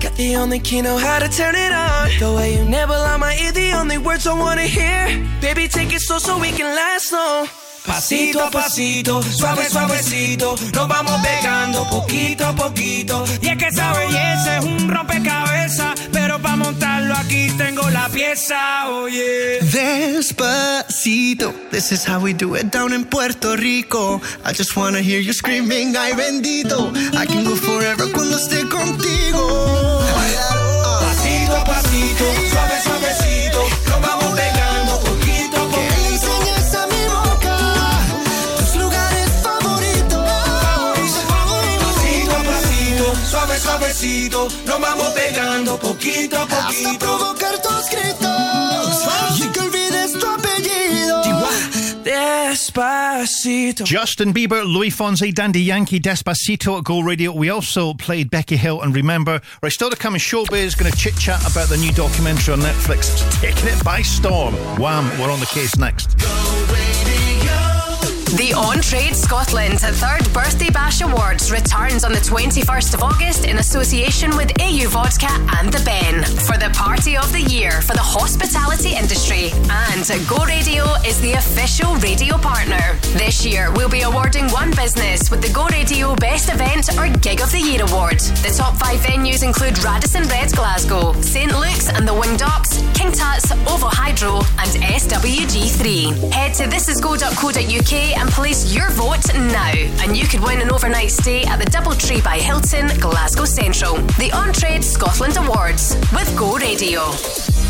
Got the only key, know how to turn it on. The way you nibble on my ear, the only words I wanna hear. Baby, take it slow so we can last long. Pasito a pasito, suave suavecito, nos vamos pegando poquito a poquito. Y es que esa belleza es un rompecabezas, pero para montarlo aquí tengo la pieza, oye. Despacito, this is how we do it down in Puerto Rico. I just wanna hear you screaming, ay bendito. I can go forever cuando esté contigo. Pasito a pasito, suave suavecito, suave suavecito, nos vamos pegando poquito a Hasta provocar tus gritos. Y que olvides tu apellido. Despacito. Justin Bieber, Luis Fonsi, Daddy Yankee, Despacito at Go Radio. We also played Becky Hill and Remember. Right, still to come in Showbiz, going to chit chat about the new documentary on Netflix. It's taking it by storm. Wham, we're on the case next. The On Trade Scotland Third Birthday Bash Awards returns on the 21st of August in association with AU Vodka and The Ben for the party of the year for the hospitality industry. And Go Radio is the official radio partner. This year, we'll be awarding one business with the Go Radio Best Event or Gig of the Year award. The top five venues include Radisson Red Glasgow, St Luke's and the Winged Ox, King Tut's, OVO Hydro, and SWG3. Head to thisisgo.co.uk and place your vote now, and you could win an overnight stay at the Doubletree by Hilton, Glasgow Central. The On Trade Scotland Awards with Go Radio.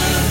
love.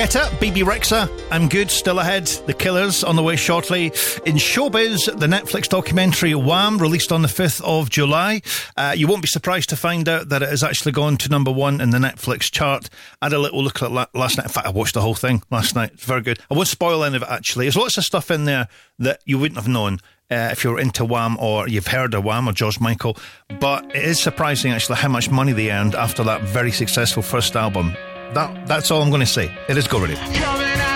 Get Up, Bebe Rexha, I'm Good, Still Ahead, The Killers on the way shortly. In Showbiz, the Netflix documentary Wham, released on the 5th of July. Uh, you won't be surprised to find out that it has actually gone to number one in the Netflix chart. I had a little look at it last night. In fact, I watched the whole thing last night. It's very good. I won't spoil any of it, actually. There's lots of stuff in there that you wouldn't have known. Uh, if you're into Wham or you've heard of Wham or George Michael. But it is surprising actually how much money they earned after that very successful first album. That, that's all I'm going to say. It is Go Radio.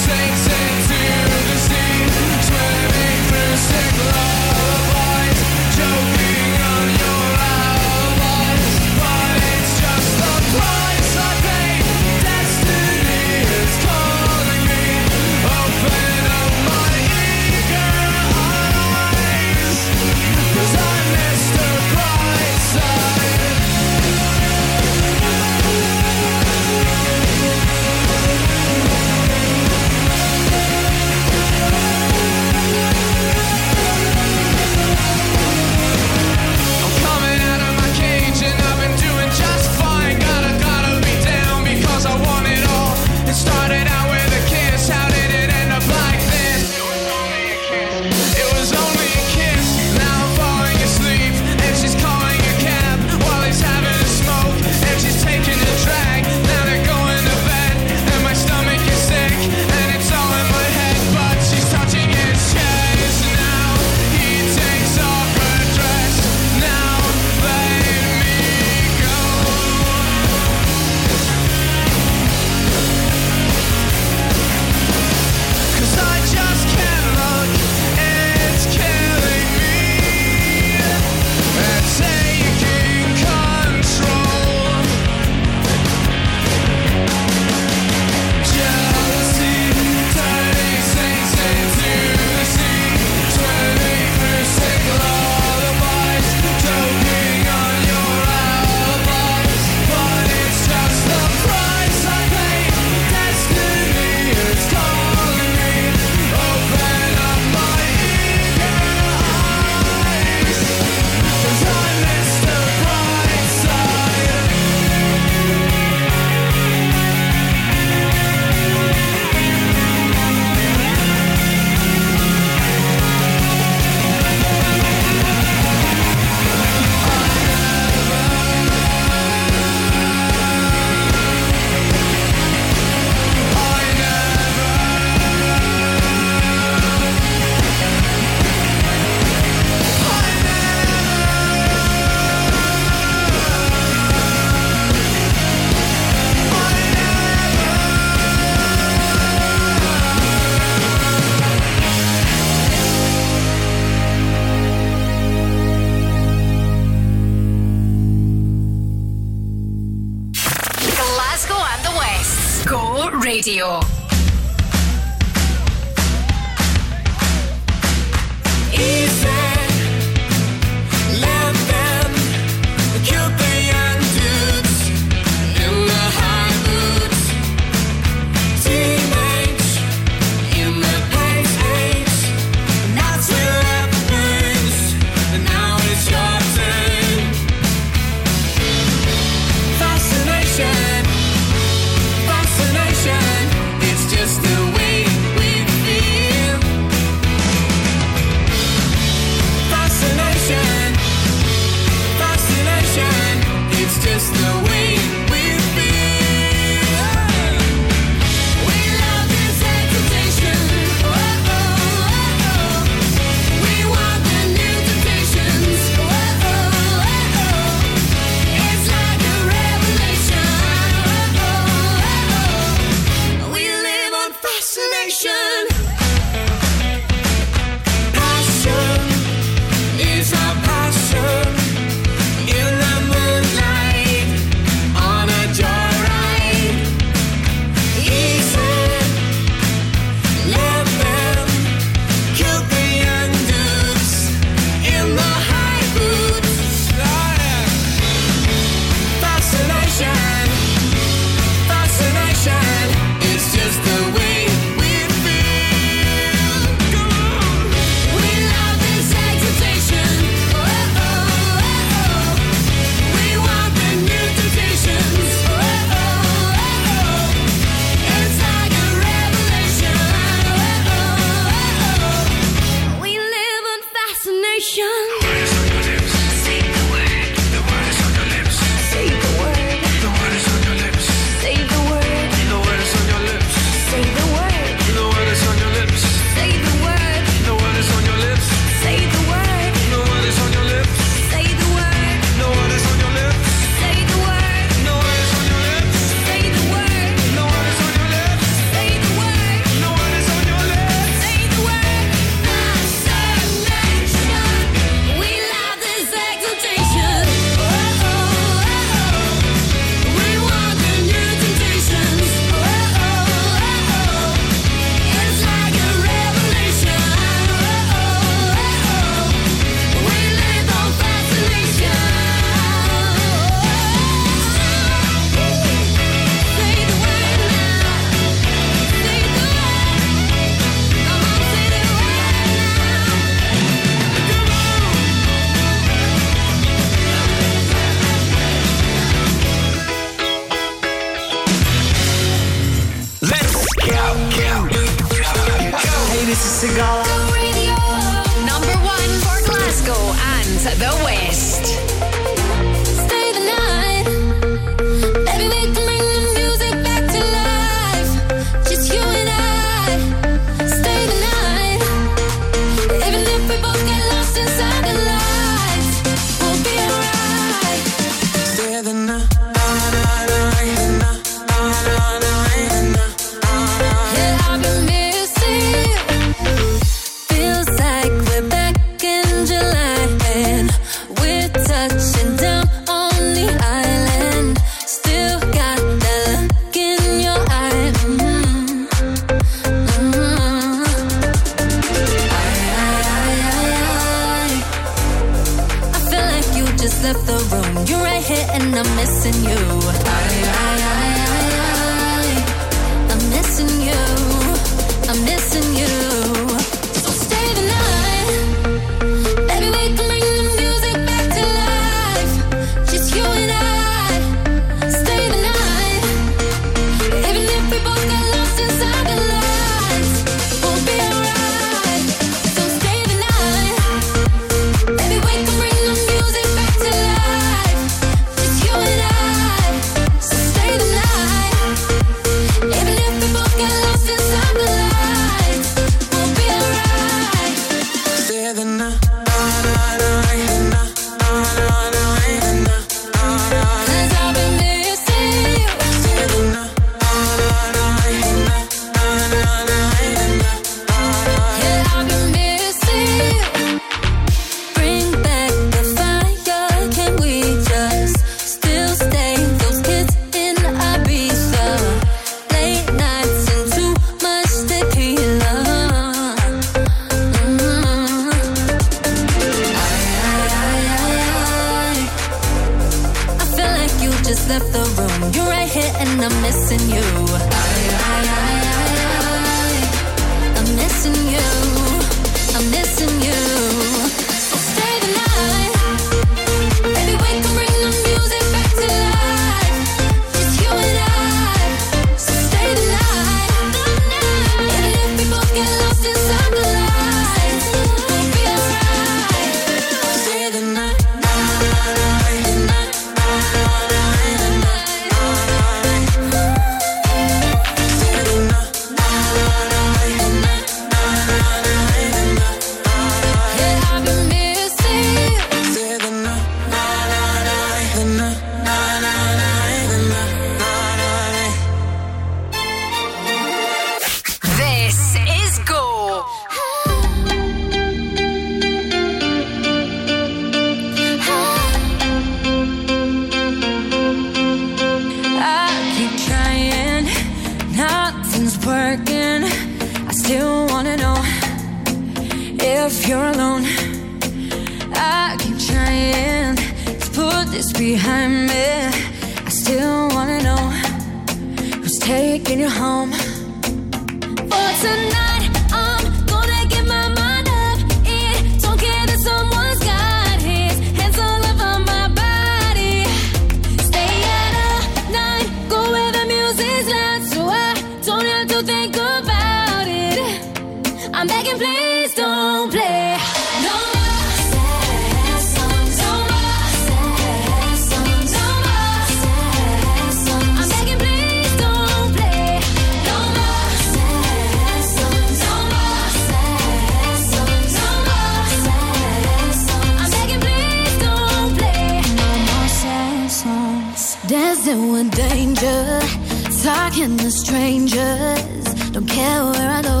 talking to strangers. Don't care where I go,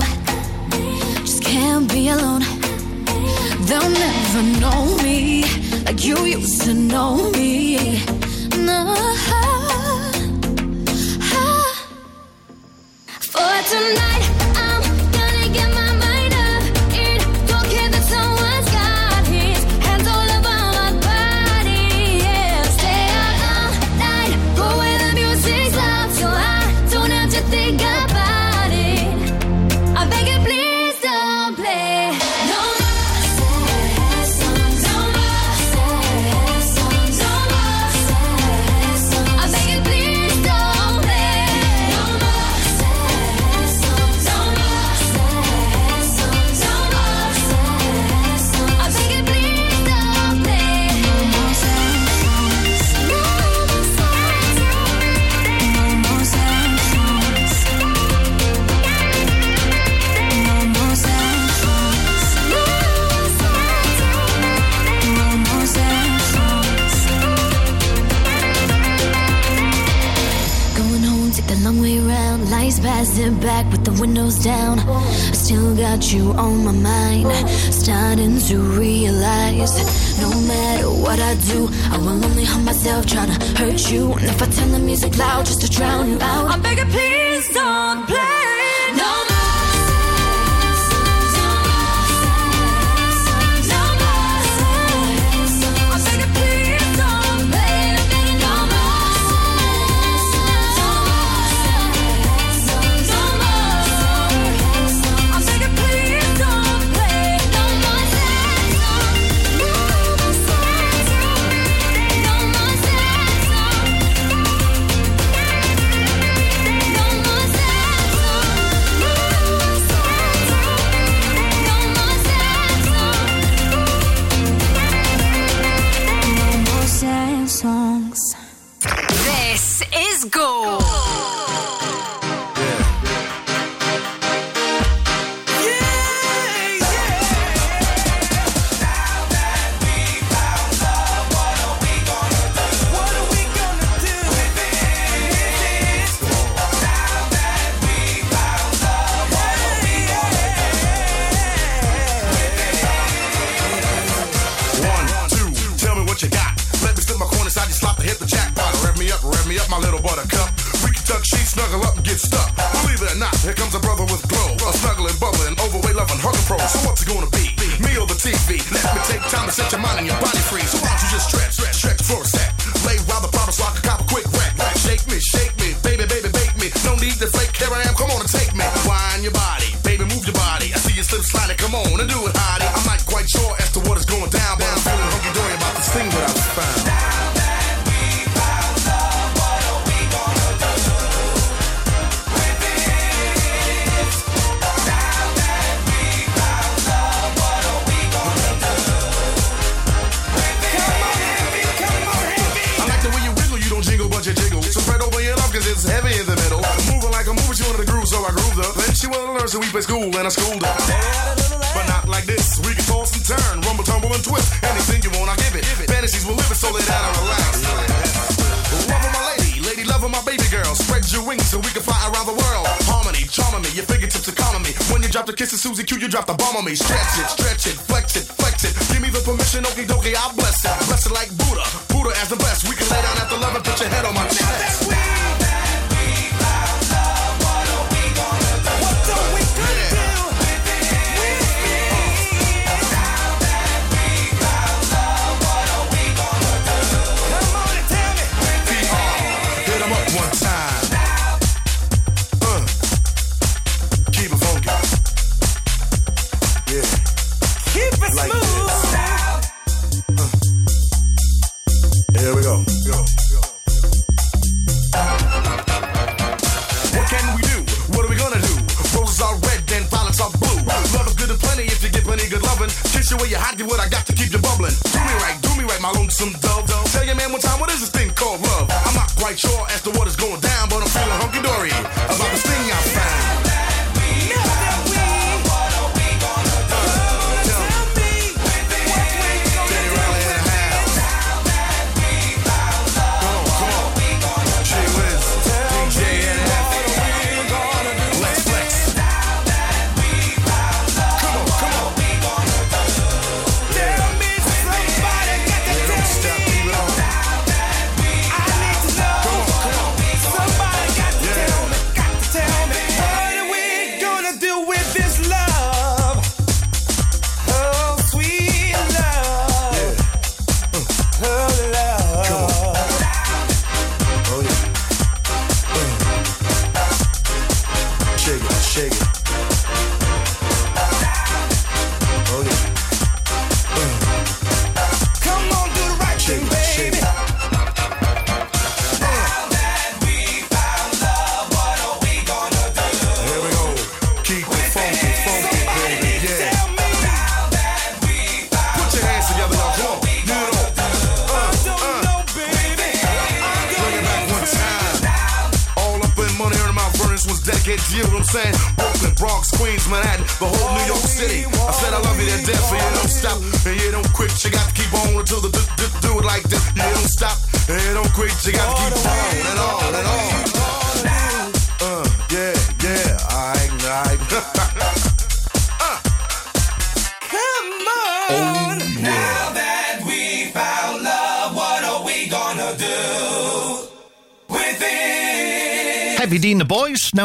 just can't be alone. They'll never know me like you used to know me. No. For tonight. you on my mind. Starting to realize no matter what I do, I will only harm myself trying to hurt you. And if I turn the music loud just to drown you out, I beg you, please don't play.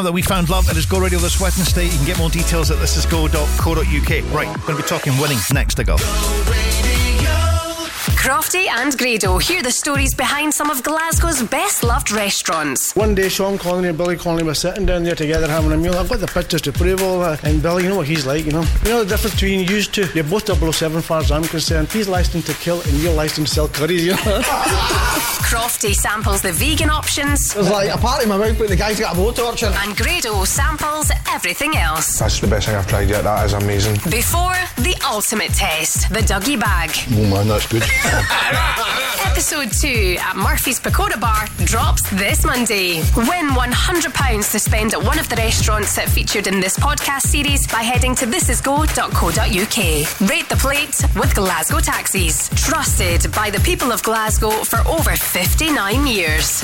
That we found love, it is Go Radio this Wednesday. You can get more details at thisisgo.co.uk. Right, we're going to be talking winning next to go. Crofty and Grado hear the stories behind some of Glasgow's best loved restaurants. One day, Sean Connery and Billy Connolly were sitting down there together having a meal. I've got the pictures to prove all that. And Billy, you know what he's like, you know. You know the difference between you two? You're both 007 as far as I'm concerned. He's licensed to kill and you're licensed to sell curries, you know. [laughs] Crofty samples the vegan options. It was like a party in my mouth, but the guy's got a blowtorch in. And Grado samples everything else. That's the best thing I've tried yet. That is amazing. Before the ultimate test, the Dougie Bag. Oh man, that's good. [laughs] Episode 2 at Murphy's Pagoda Bar drops this Monday. Win £100 to spend at one of the restaurants that featured in this podcast series by heading to thisisgo.co.uk. Rate the plate with Glasgow Taxis. Trusted by the people of Glasgow for over 59 years.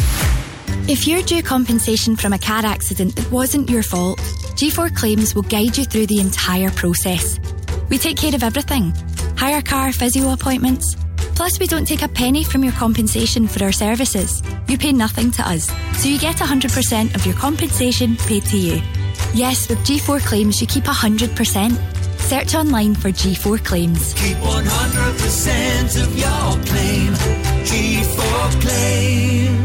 If you're due compensation from a car accident that wasn't your fault, G4 Claims will guide you through the entire process. We take care of everything hire car, physio appointments. Plus, we don't take a penny from your compensation for our services. You pay nothing to us, so you get 100% of your compensation paid to you. Yes, with G4 Claims, you keep 100%. Search online for G4 Claims. Keep 100% of your claim. G4 claims.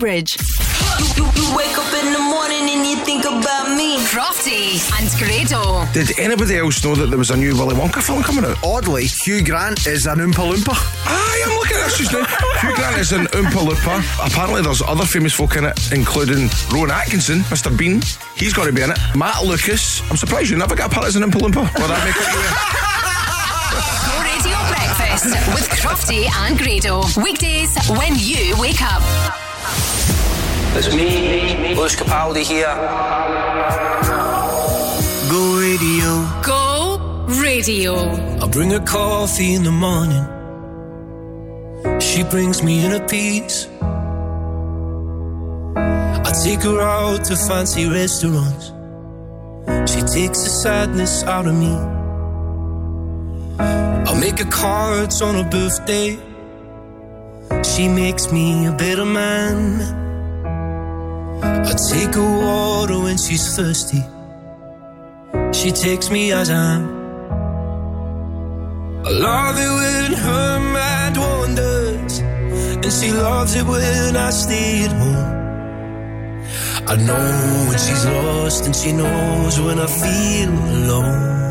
Coatbridge. You, you wake up in the morning and you think about me. Crofty and Grado. Did anybody else know that there was a new Willy Wonka film coming out? Oddly, Hugh Grant is an Oompa Loompa. Aye, I'm looking at this just now. Hugh Grant is an Oompa Loompa. Apparently, there's other famous folk in it, including Rowan Atkinson, Mr. Bean. He's got to be in it. Matt Lucas. I'm surprised you never got a part as an Oompa Loompa. Well, that make it Go Radio Breakfast with Crofty and Grado. Weekdays when you wake up. It's me, Lewis Capaldi here. Go radio. Go Radio. I bring her coffee in the morning. She brings me in a piece. I take her out to fancy restaurants. She takes the sadness out of me. I make her cards on her birthday. She makes me a better man. I take her water when she's thirsty. She takes me as I am. I love it when her mind wanders, and she loves it when I stay at home. I know when she's lost, and she knows when I feel alone.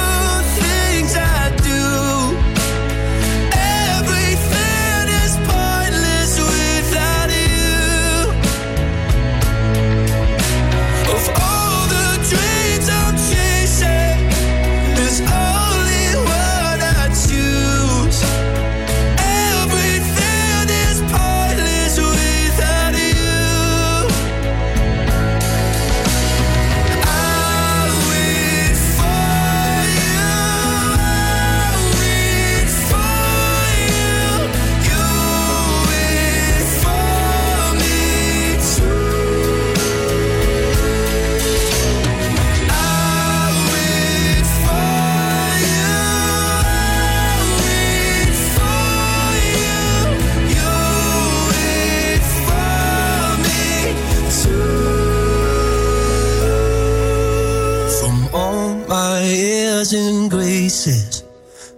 and graces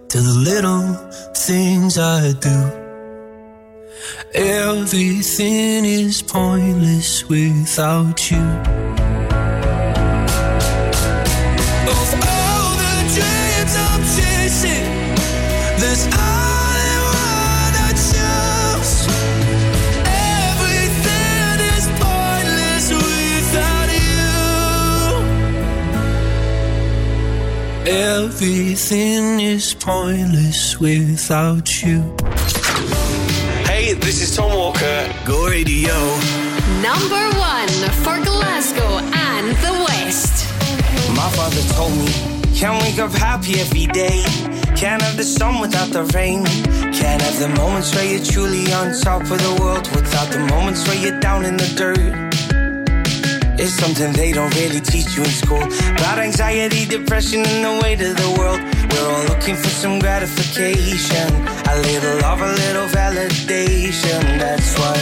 to the little things I do. Everything is pointless without you. Everything is pointless without you. Hey, this is Tom Walker. Go radio. Number one for Glasgow and the West. My father told me, can't wake up happy every day. Can't have the sun without the rain. Can't have the moments where you're truly on top of the world without the moments where you're down in the dirt. It's something they don't really teach you in school. About anxiety, depression, and the weight of the world. We're all looking for some gratification. A little love, a little validation. That's why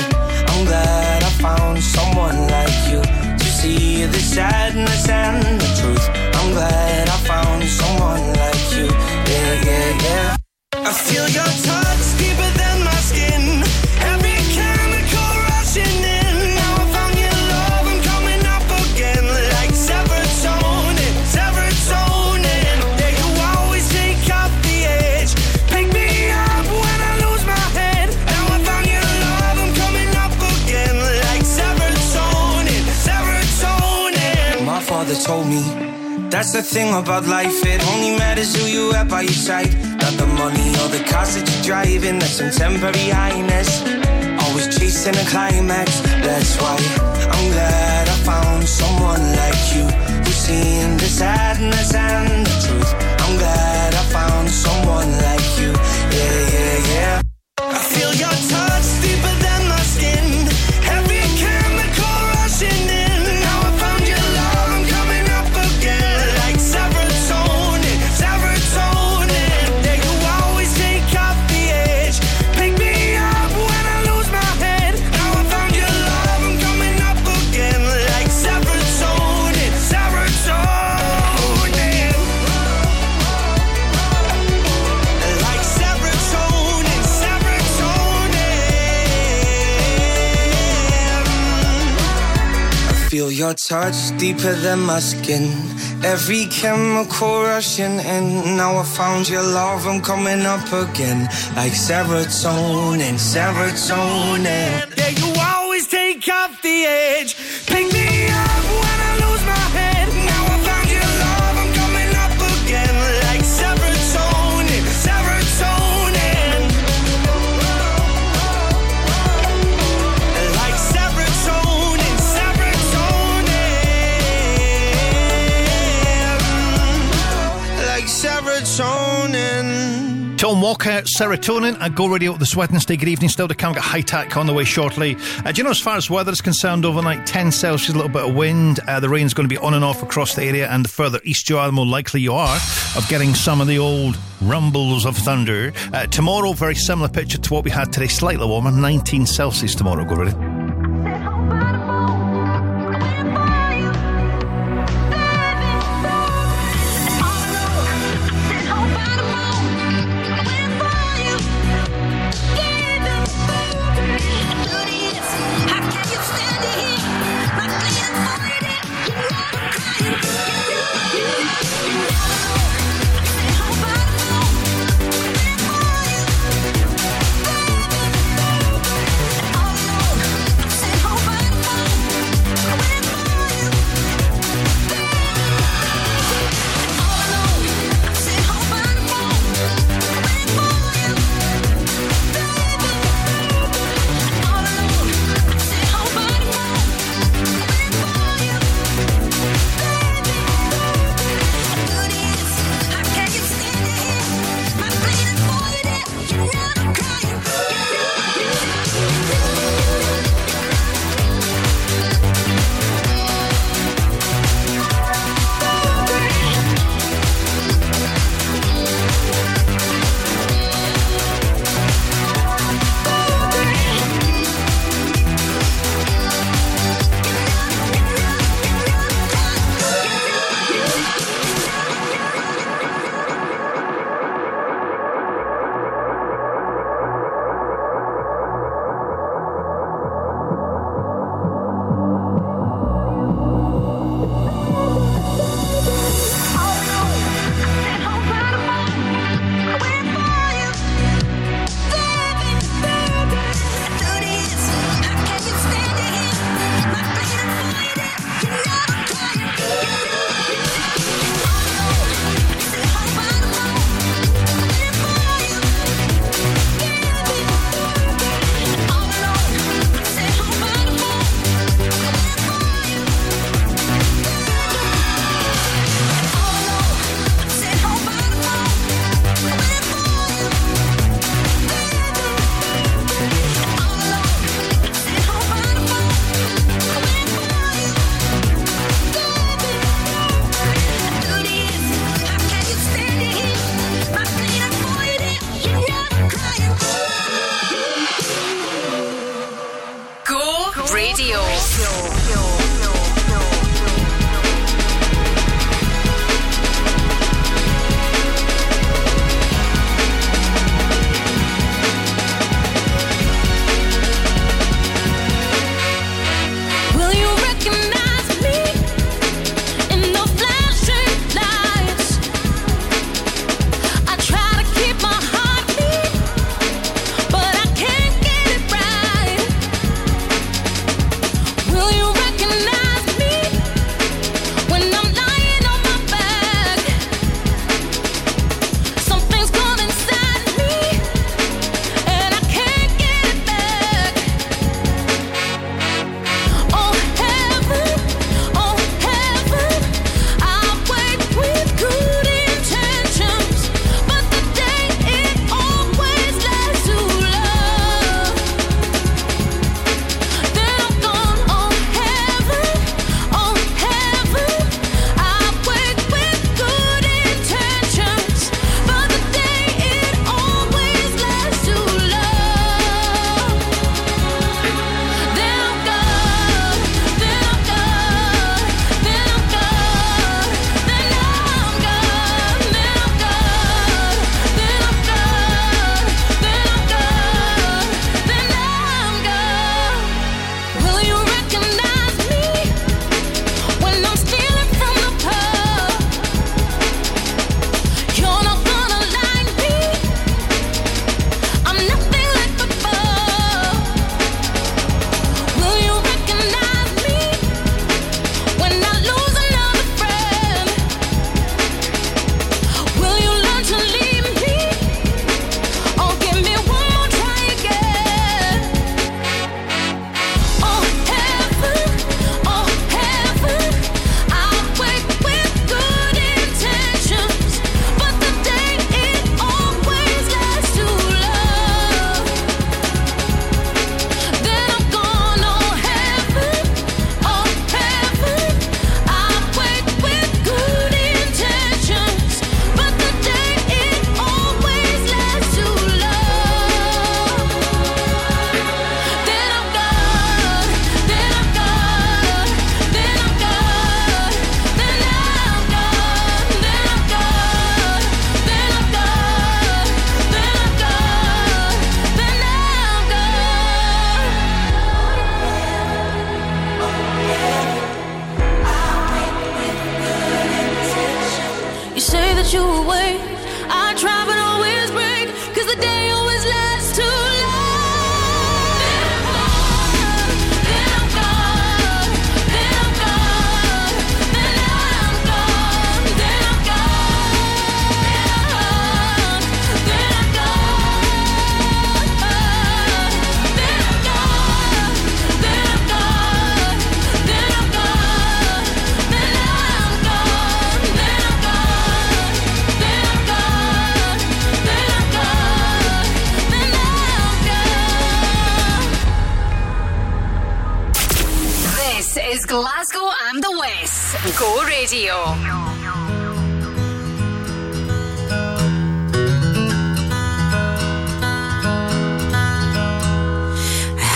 I'm glad I found someone like you to see the sadness and the truth. I'm glad I found someone like you. Yeah, yeah, yeah. I feel your touch deeper than That's the thing about life, it only matters who you have by your side. Not the money or the cars that you're driving, that's some temporary highness. Always chasing a climax, that's why I'm glad I found someone like you who's seen the sadness and the truth. I'm glad I found someone your touch deeper than my skin. Every chemical rushing in. Now I found your love, I'm coming up again. Like serotonin, serotonin. Yeah, you always take off the edge. Serotonin. At Go Radio this Wednesday. Good evening. Still to come. Got high tack on the way shortly. Uh, do you know, as far as weather is concerned, overnight 10 Celsius, a little bit of wind. Uh, the rain's going to be on and off across the area, and the further east you are, the more likely you are of getting some of the old rumbles of thunder. Uh, tomorrow, very similar picture to what we had today, slightly warmer, 19 Celsius tomorrow. Go Radio.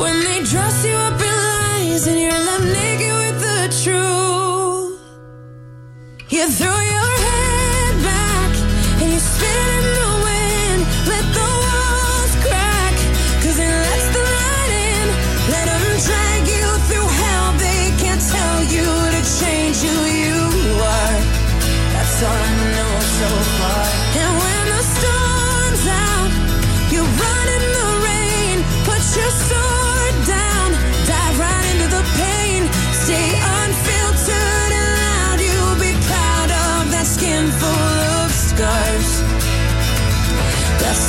When they dress you up in lies and you're left naked with the truth, you throw your head back and you spin in the wind. Let the walls crack, cause it lets the light in. Drag you through hell. They can't tell you to change who you are. That's all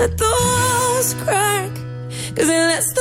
Let the walls crack, cause it lets the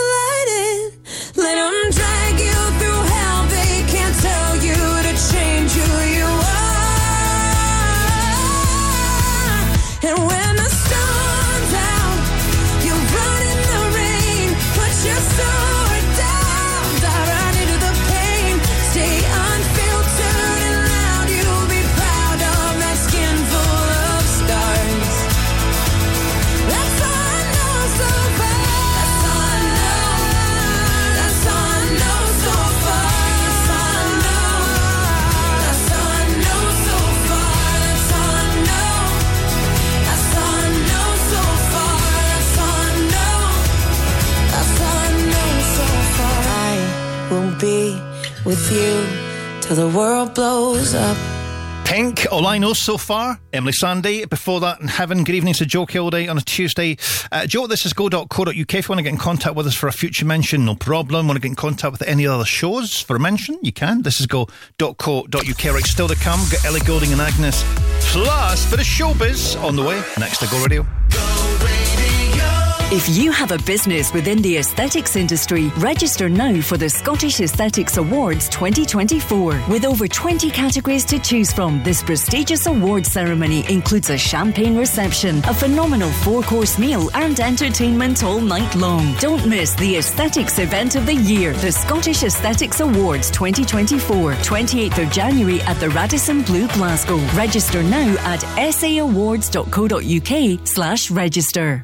till the world blows up. Pink, all I know so far. Emeli Sandé, before that in heaven. Good evening to Joe Kilday on a Tuesday. Uh, Joe, this is go.co.uk. If you want to get in contact with us for a future mention, no problem. Want to get in contact with any other shows for a mention, you can. This is go.co.uk. Right, still to come. Got Ellie Goulding and Agnes. Plus, bit of showbiz on the way. Next to Go Radio. If you have a business within the aesthetics industry, register now for the Scottish Aesthetics Awards 2024. With over 20 categories to choose from, this prestigious award ceremony includes a champagne reception, a phenomenal four course meal, and entertainment all night long. Don't miss the aesthetics event of the year, the Scottish Aesthetics Awards 2024, 28th of January at the Radisson Blu Glasgow. Register now at saawards.co.uk slash register.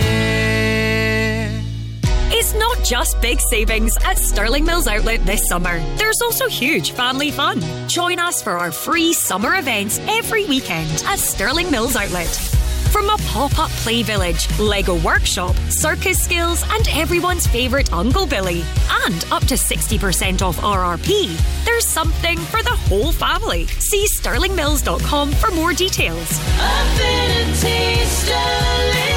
Just big savings at Stirling Mills Outlet this summer. There's also huge family fun. Join us for our free summer events every weekend at Stirling Mills Outlet. From a pop up play village, Lego workshop, circus skills, and everyone's favourite Uncle Billy, and up to 60% off RRP, there's something for the whole family. See sterlingmills.com for more details. Affinity Sterling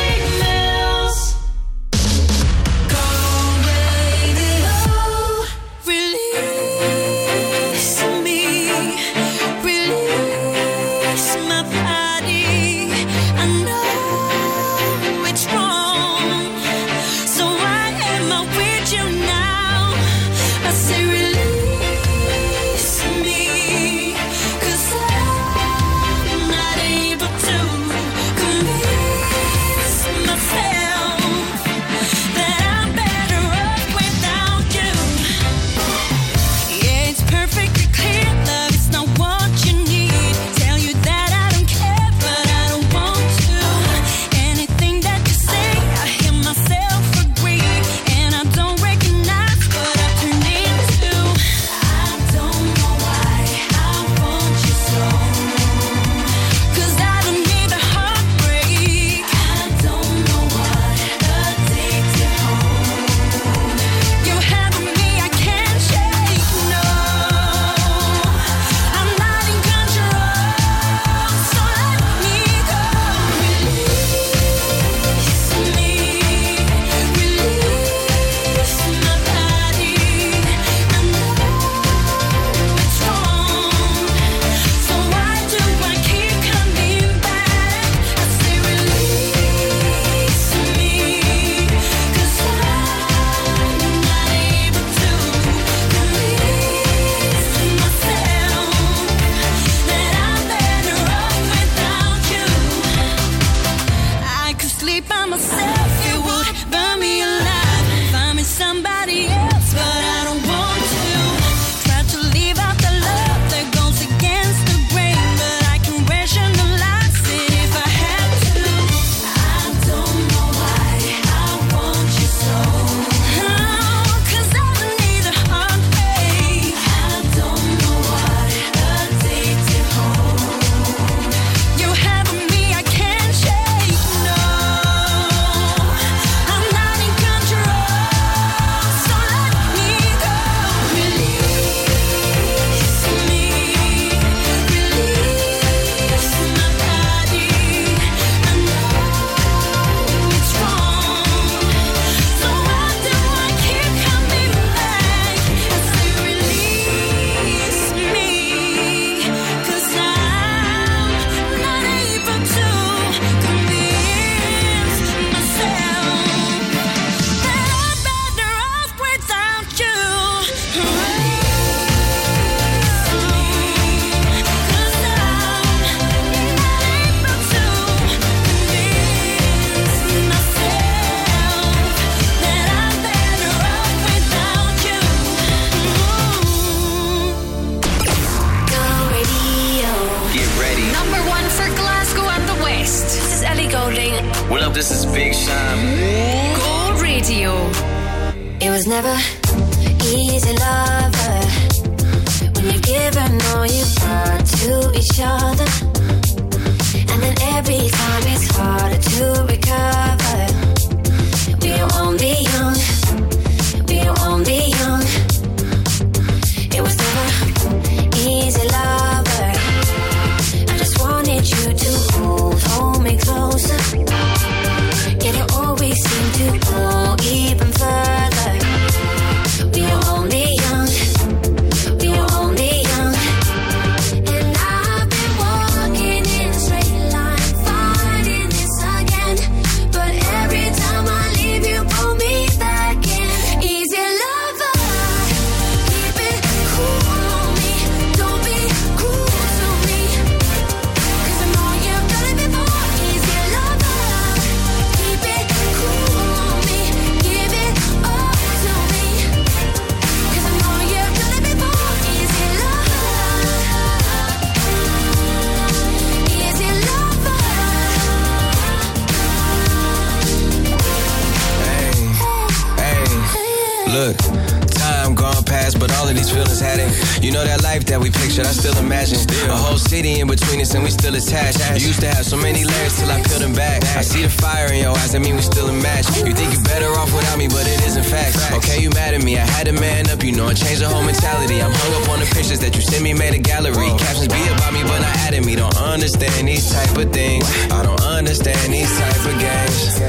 type of things. I don't understand these type of games.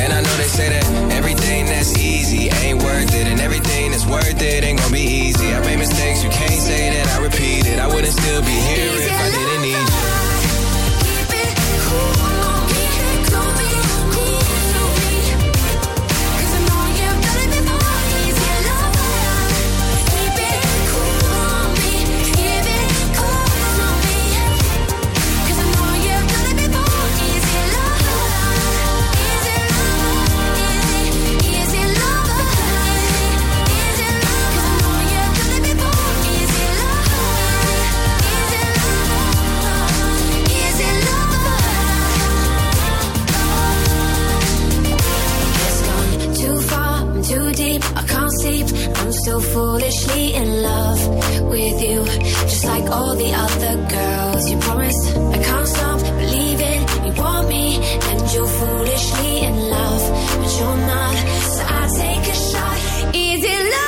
And I know they say that everything that's easy ain't worth it, and everything that's worth it ain't gonna be easy. I made mistakes, you can't say that I repeat it. I wouldn't still be here if I didn't need you. I'm foolishly in love with you. Just like all the other girls you promised. I can't stop believing you want me, and you're foolishly in love, but you're not. So I take a shot. Easy lover. keep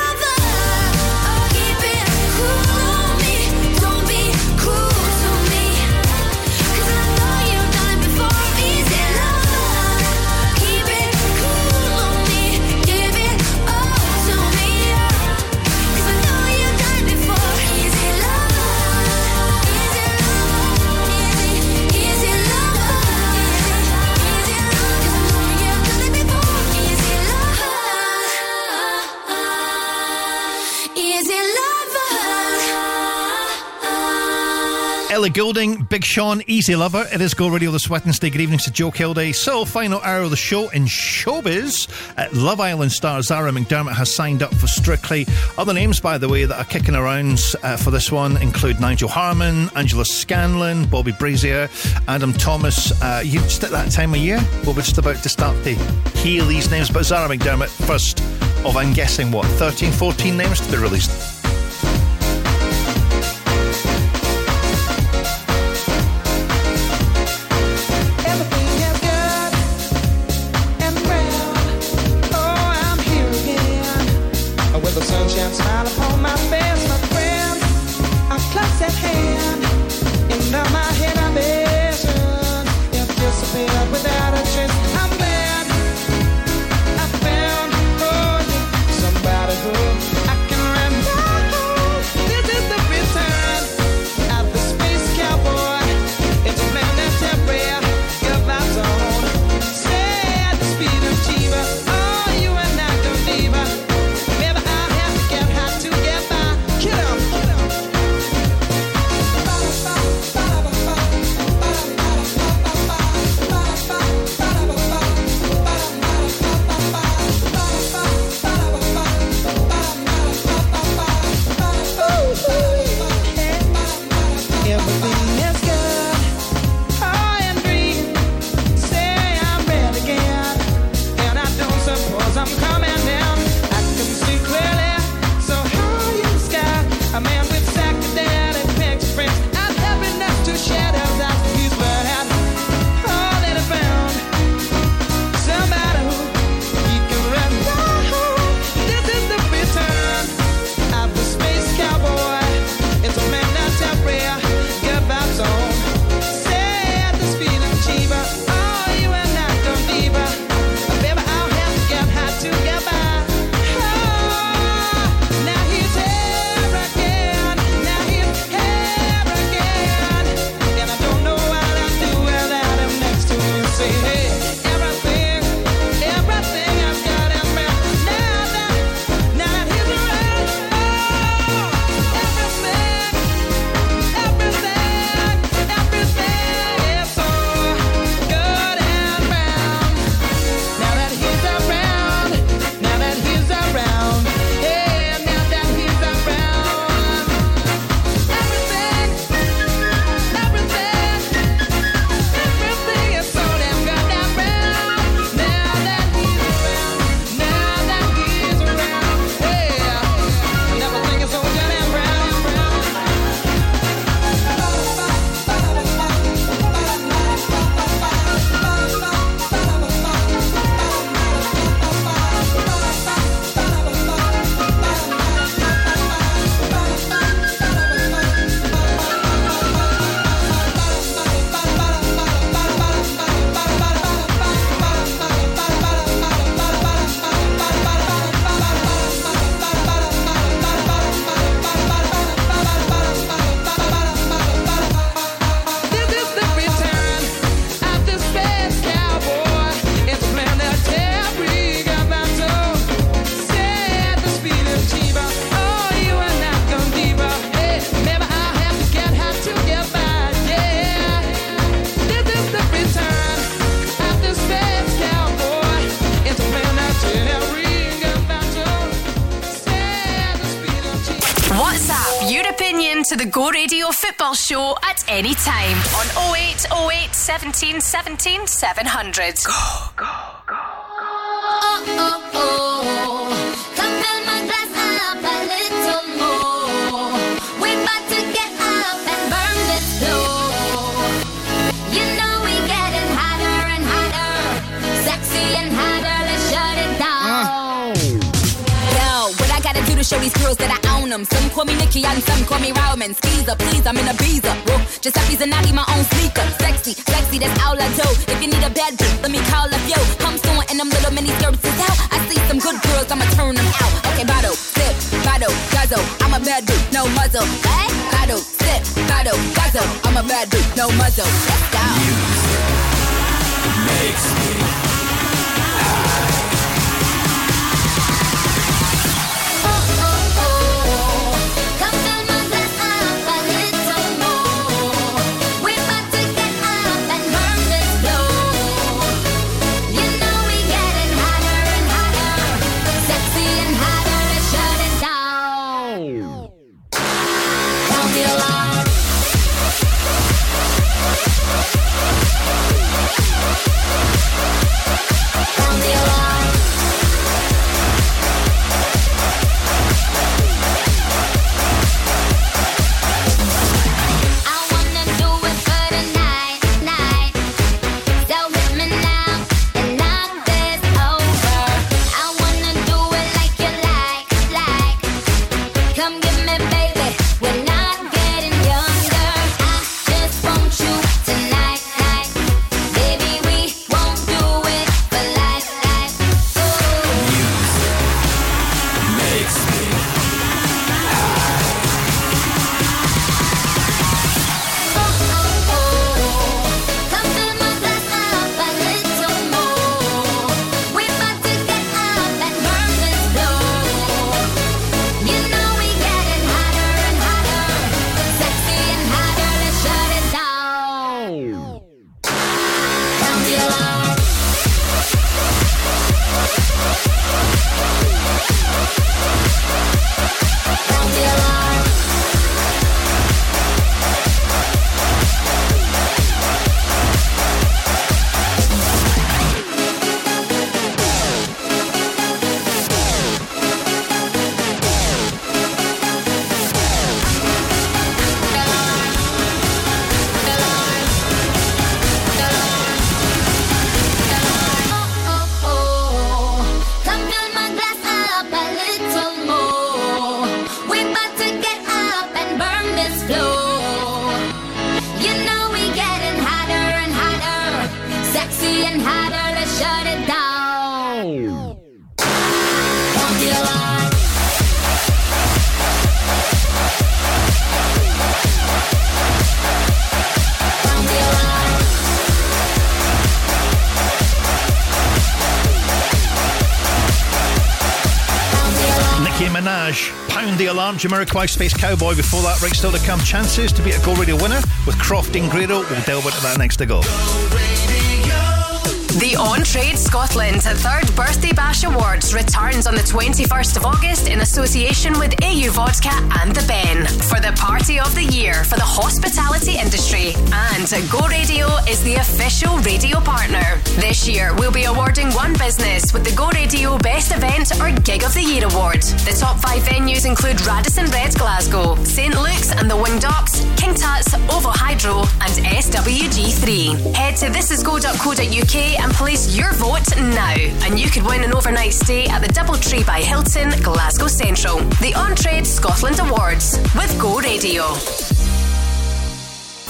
Ellie Goulding, Big Sean, Easy Lover. It is Go Radio this Wednesday. Good evening to Joe Kilday. So, final hour of the show in showbiz. Uh, Love Island star Zara McDermott has signed up for Strictly. Other names, by the way, that are kicking around uh, for this one include Nigel Harman, Angela Scanlon, Bobby Brazier, Adam Thomas. Uh, you just at that time of year, well, we're just about to start to hear these names. But Zara McDermott, first of, I'm guessing, what, 13, 14 names to be released? WhatsApp your opinion to the Go Radio Football Show at any time on 0808 17 17 700. Go, go, go, go. Uh-oh. Show these girls that I own them? Some call me Nicki and some call me Roman. Skeezer, please, I'm in a beezer. Whoa, Giuseppe Zanotti, my own sneaker. Sexy, sexy, that's all I do. If you need a bad bitch, let me call up yo. I'm soon and them little mini skirts is out. I see some good girls, I'ma turn them out. Okay, bottle, sip, bottle, guzzle. I'm a bad bitch, no muzzle. Hey? Bottle, sip, bottle, guzzle. I'm a bad bitch, no muzzle. Let's go. Makes me Pound the Jamiroquai Space Cowboy. Before that, right still to come. Chances to be a Go Radio winner with Croft Grado. We'll delve into that next to go. The On Trade Scotland Third Birthday Bash Awards returns on the 21st of August in association with AU Vodka and The Ben for the party of the year for the hospitality industry. And Go Radio is the official radio partner. This year, we'll be awarding one business with the Go Radio Best Event or Gig of the Year award. The top five venues include Radisson Red Glasgow, St Luke's and the Winged Ox, King Tut's, Ovo Hydro, and SWG3. Head to thisisgo.co.uk and place your vote now, and you could win an overnight stay at the Doubletree by Hilton, Glasgow Central. The On Trade Scotland Awards with Go Radio.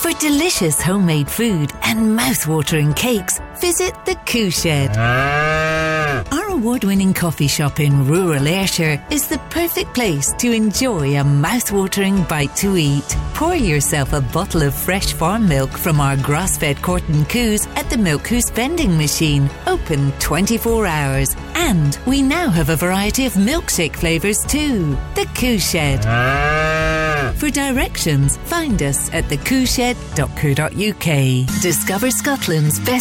For delicious homemade food and mouth-watering cakes, visit the Coo Shed. Ah. Our award-winning coffee shop in rural Ayrshire is the perfect place to enjoy a mouth-watering bite to eat. Pour yourself a bottle of fresh farm milk from our grass-fed Corton Coos at the Milk Coos vending machine, open 24 hours. And we now have a variety of milkshake flavours too. The Coo Shed. Ah. For directions, find us at thecooshed.co.uk. Discover Scotland's best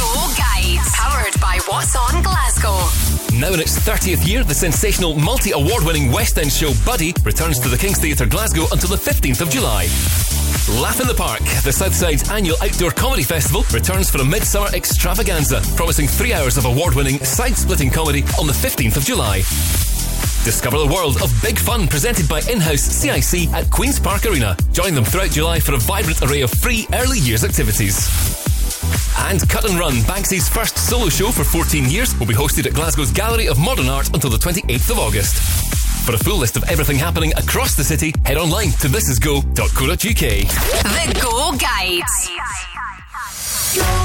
Powered by What's On Glasgow. Now in its 30th year, the sensational multi award winning West End show Buddy returns to the King's Theatre Glasgow until the 15th of July. Laugh in the Park, the Southside's annual outdoor comedy festival, returns for a midsummer extravaganza, promising three hours of award winning, side splitting comedy on the 15th of July. Discover the world of big fun presented by in-house CIC at Queen's Park Arena. Join them throughout July for a vibrant array of free early years activities. And Cut and Run, Banksy's first solo show for 14 years, will be hosted at Glasgow's Gallery of Modern Art until the 28th of August. For a full list of everything happening across the city, head online to thisisgo.co.uk. The Go Guides. I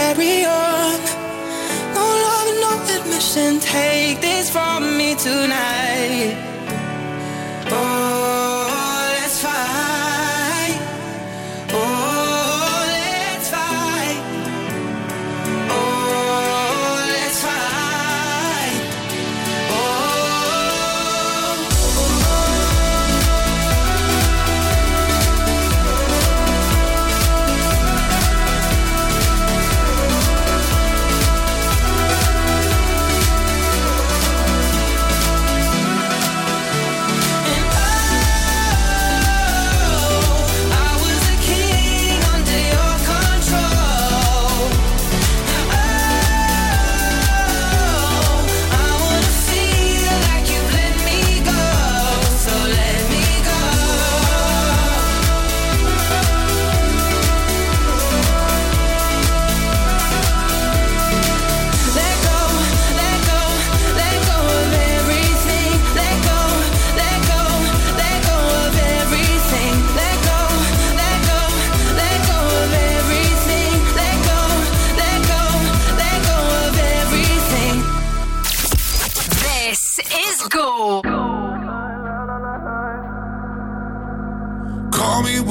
carry on. No love no admission. Take this from me tonight.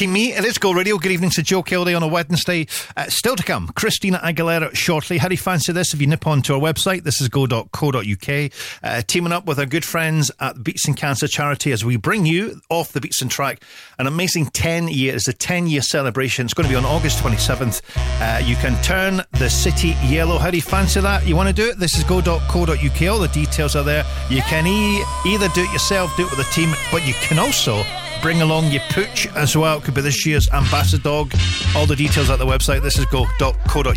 Top 8 breaking me. It is Go Radio. Good evening to Joe Kilday on a Wednesday. Uh, still to come, Christina Aguilera shortly. How do you fancy this? If you nip onto our website, this is go.co.uk. Uh, teaming up with our good friends at Beatson Cancer Charity as we bring you off the Beatson Track an amazing 10 year. It's a 10 year celebration. It's going to be on August 27th. Uh, you can turn the city yellow. How do you fancy that? You want to do it? This is go.co.uk. All the details are there. You can e- either do it yourself, do it with a team, but you can also bring along your pooch as well. It could be this year's ambassador dog. All the details at the website. This is go.co.uk.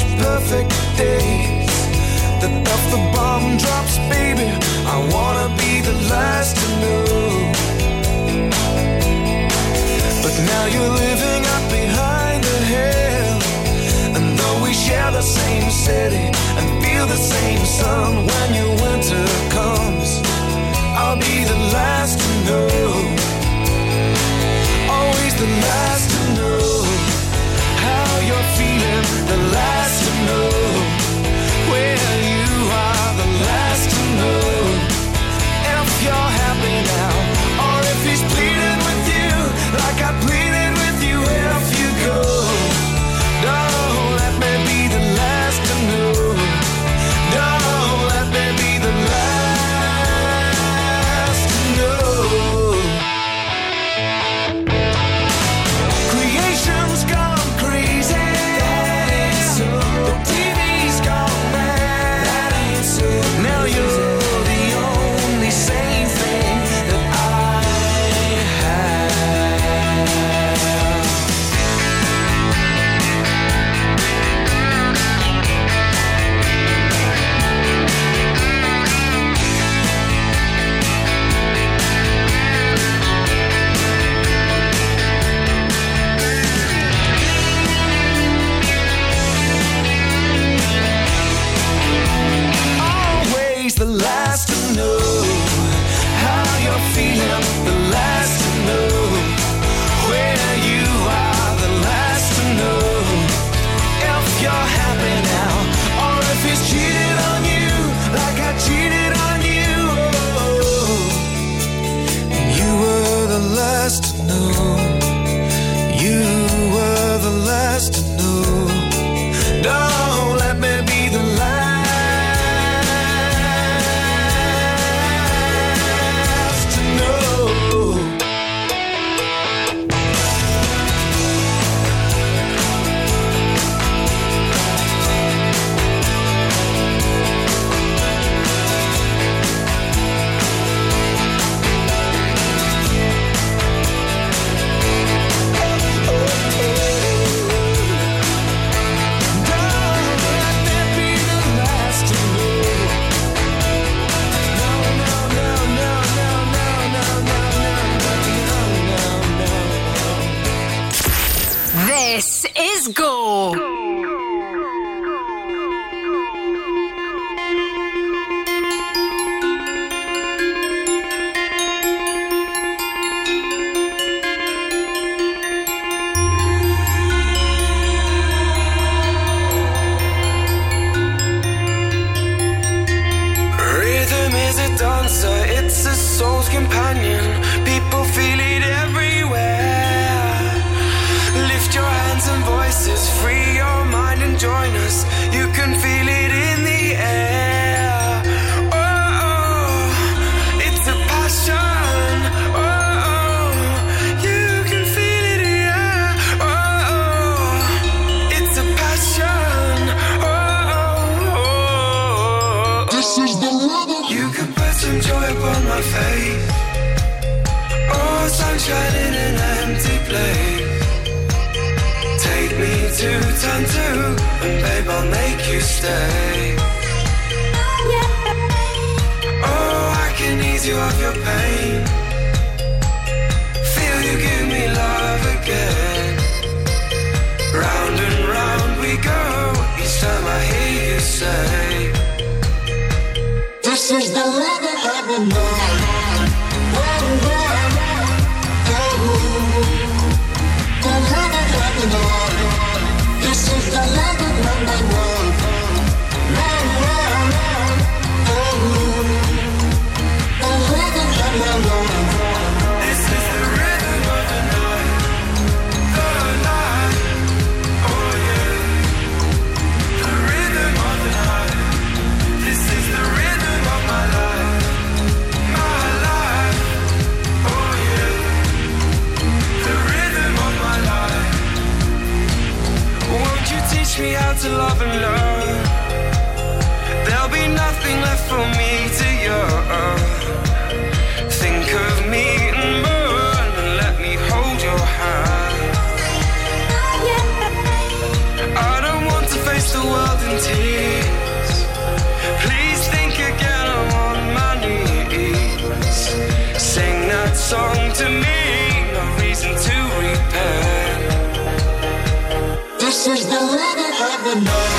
such perfect days that if the bomb drops, baby, I wanna be the last to know. But now you're living up behind the hill, and though we share the same city and feel the same sun, when your winter comes, I'll be the last to know. Always the last to know how you're feeling. The last you. teach me how to love and learn. There'll be nothing left for me. is the limit of the night.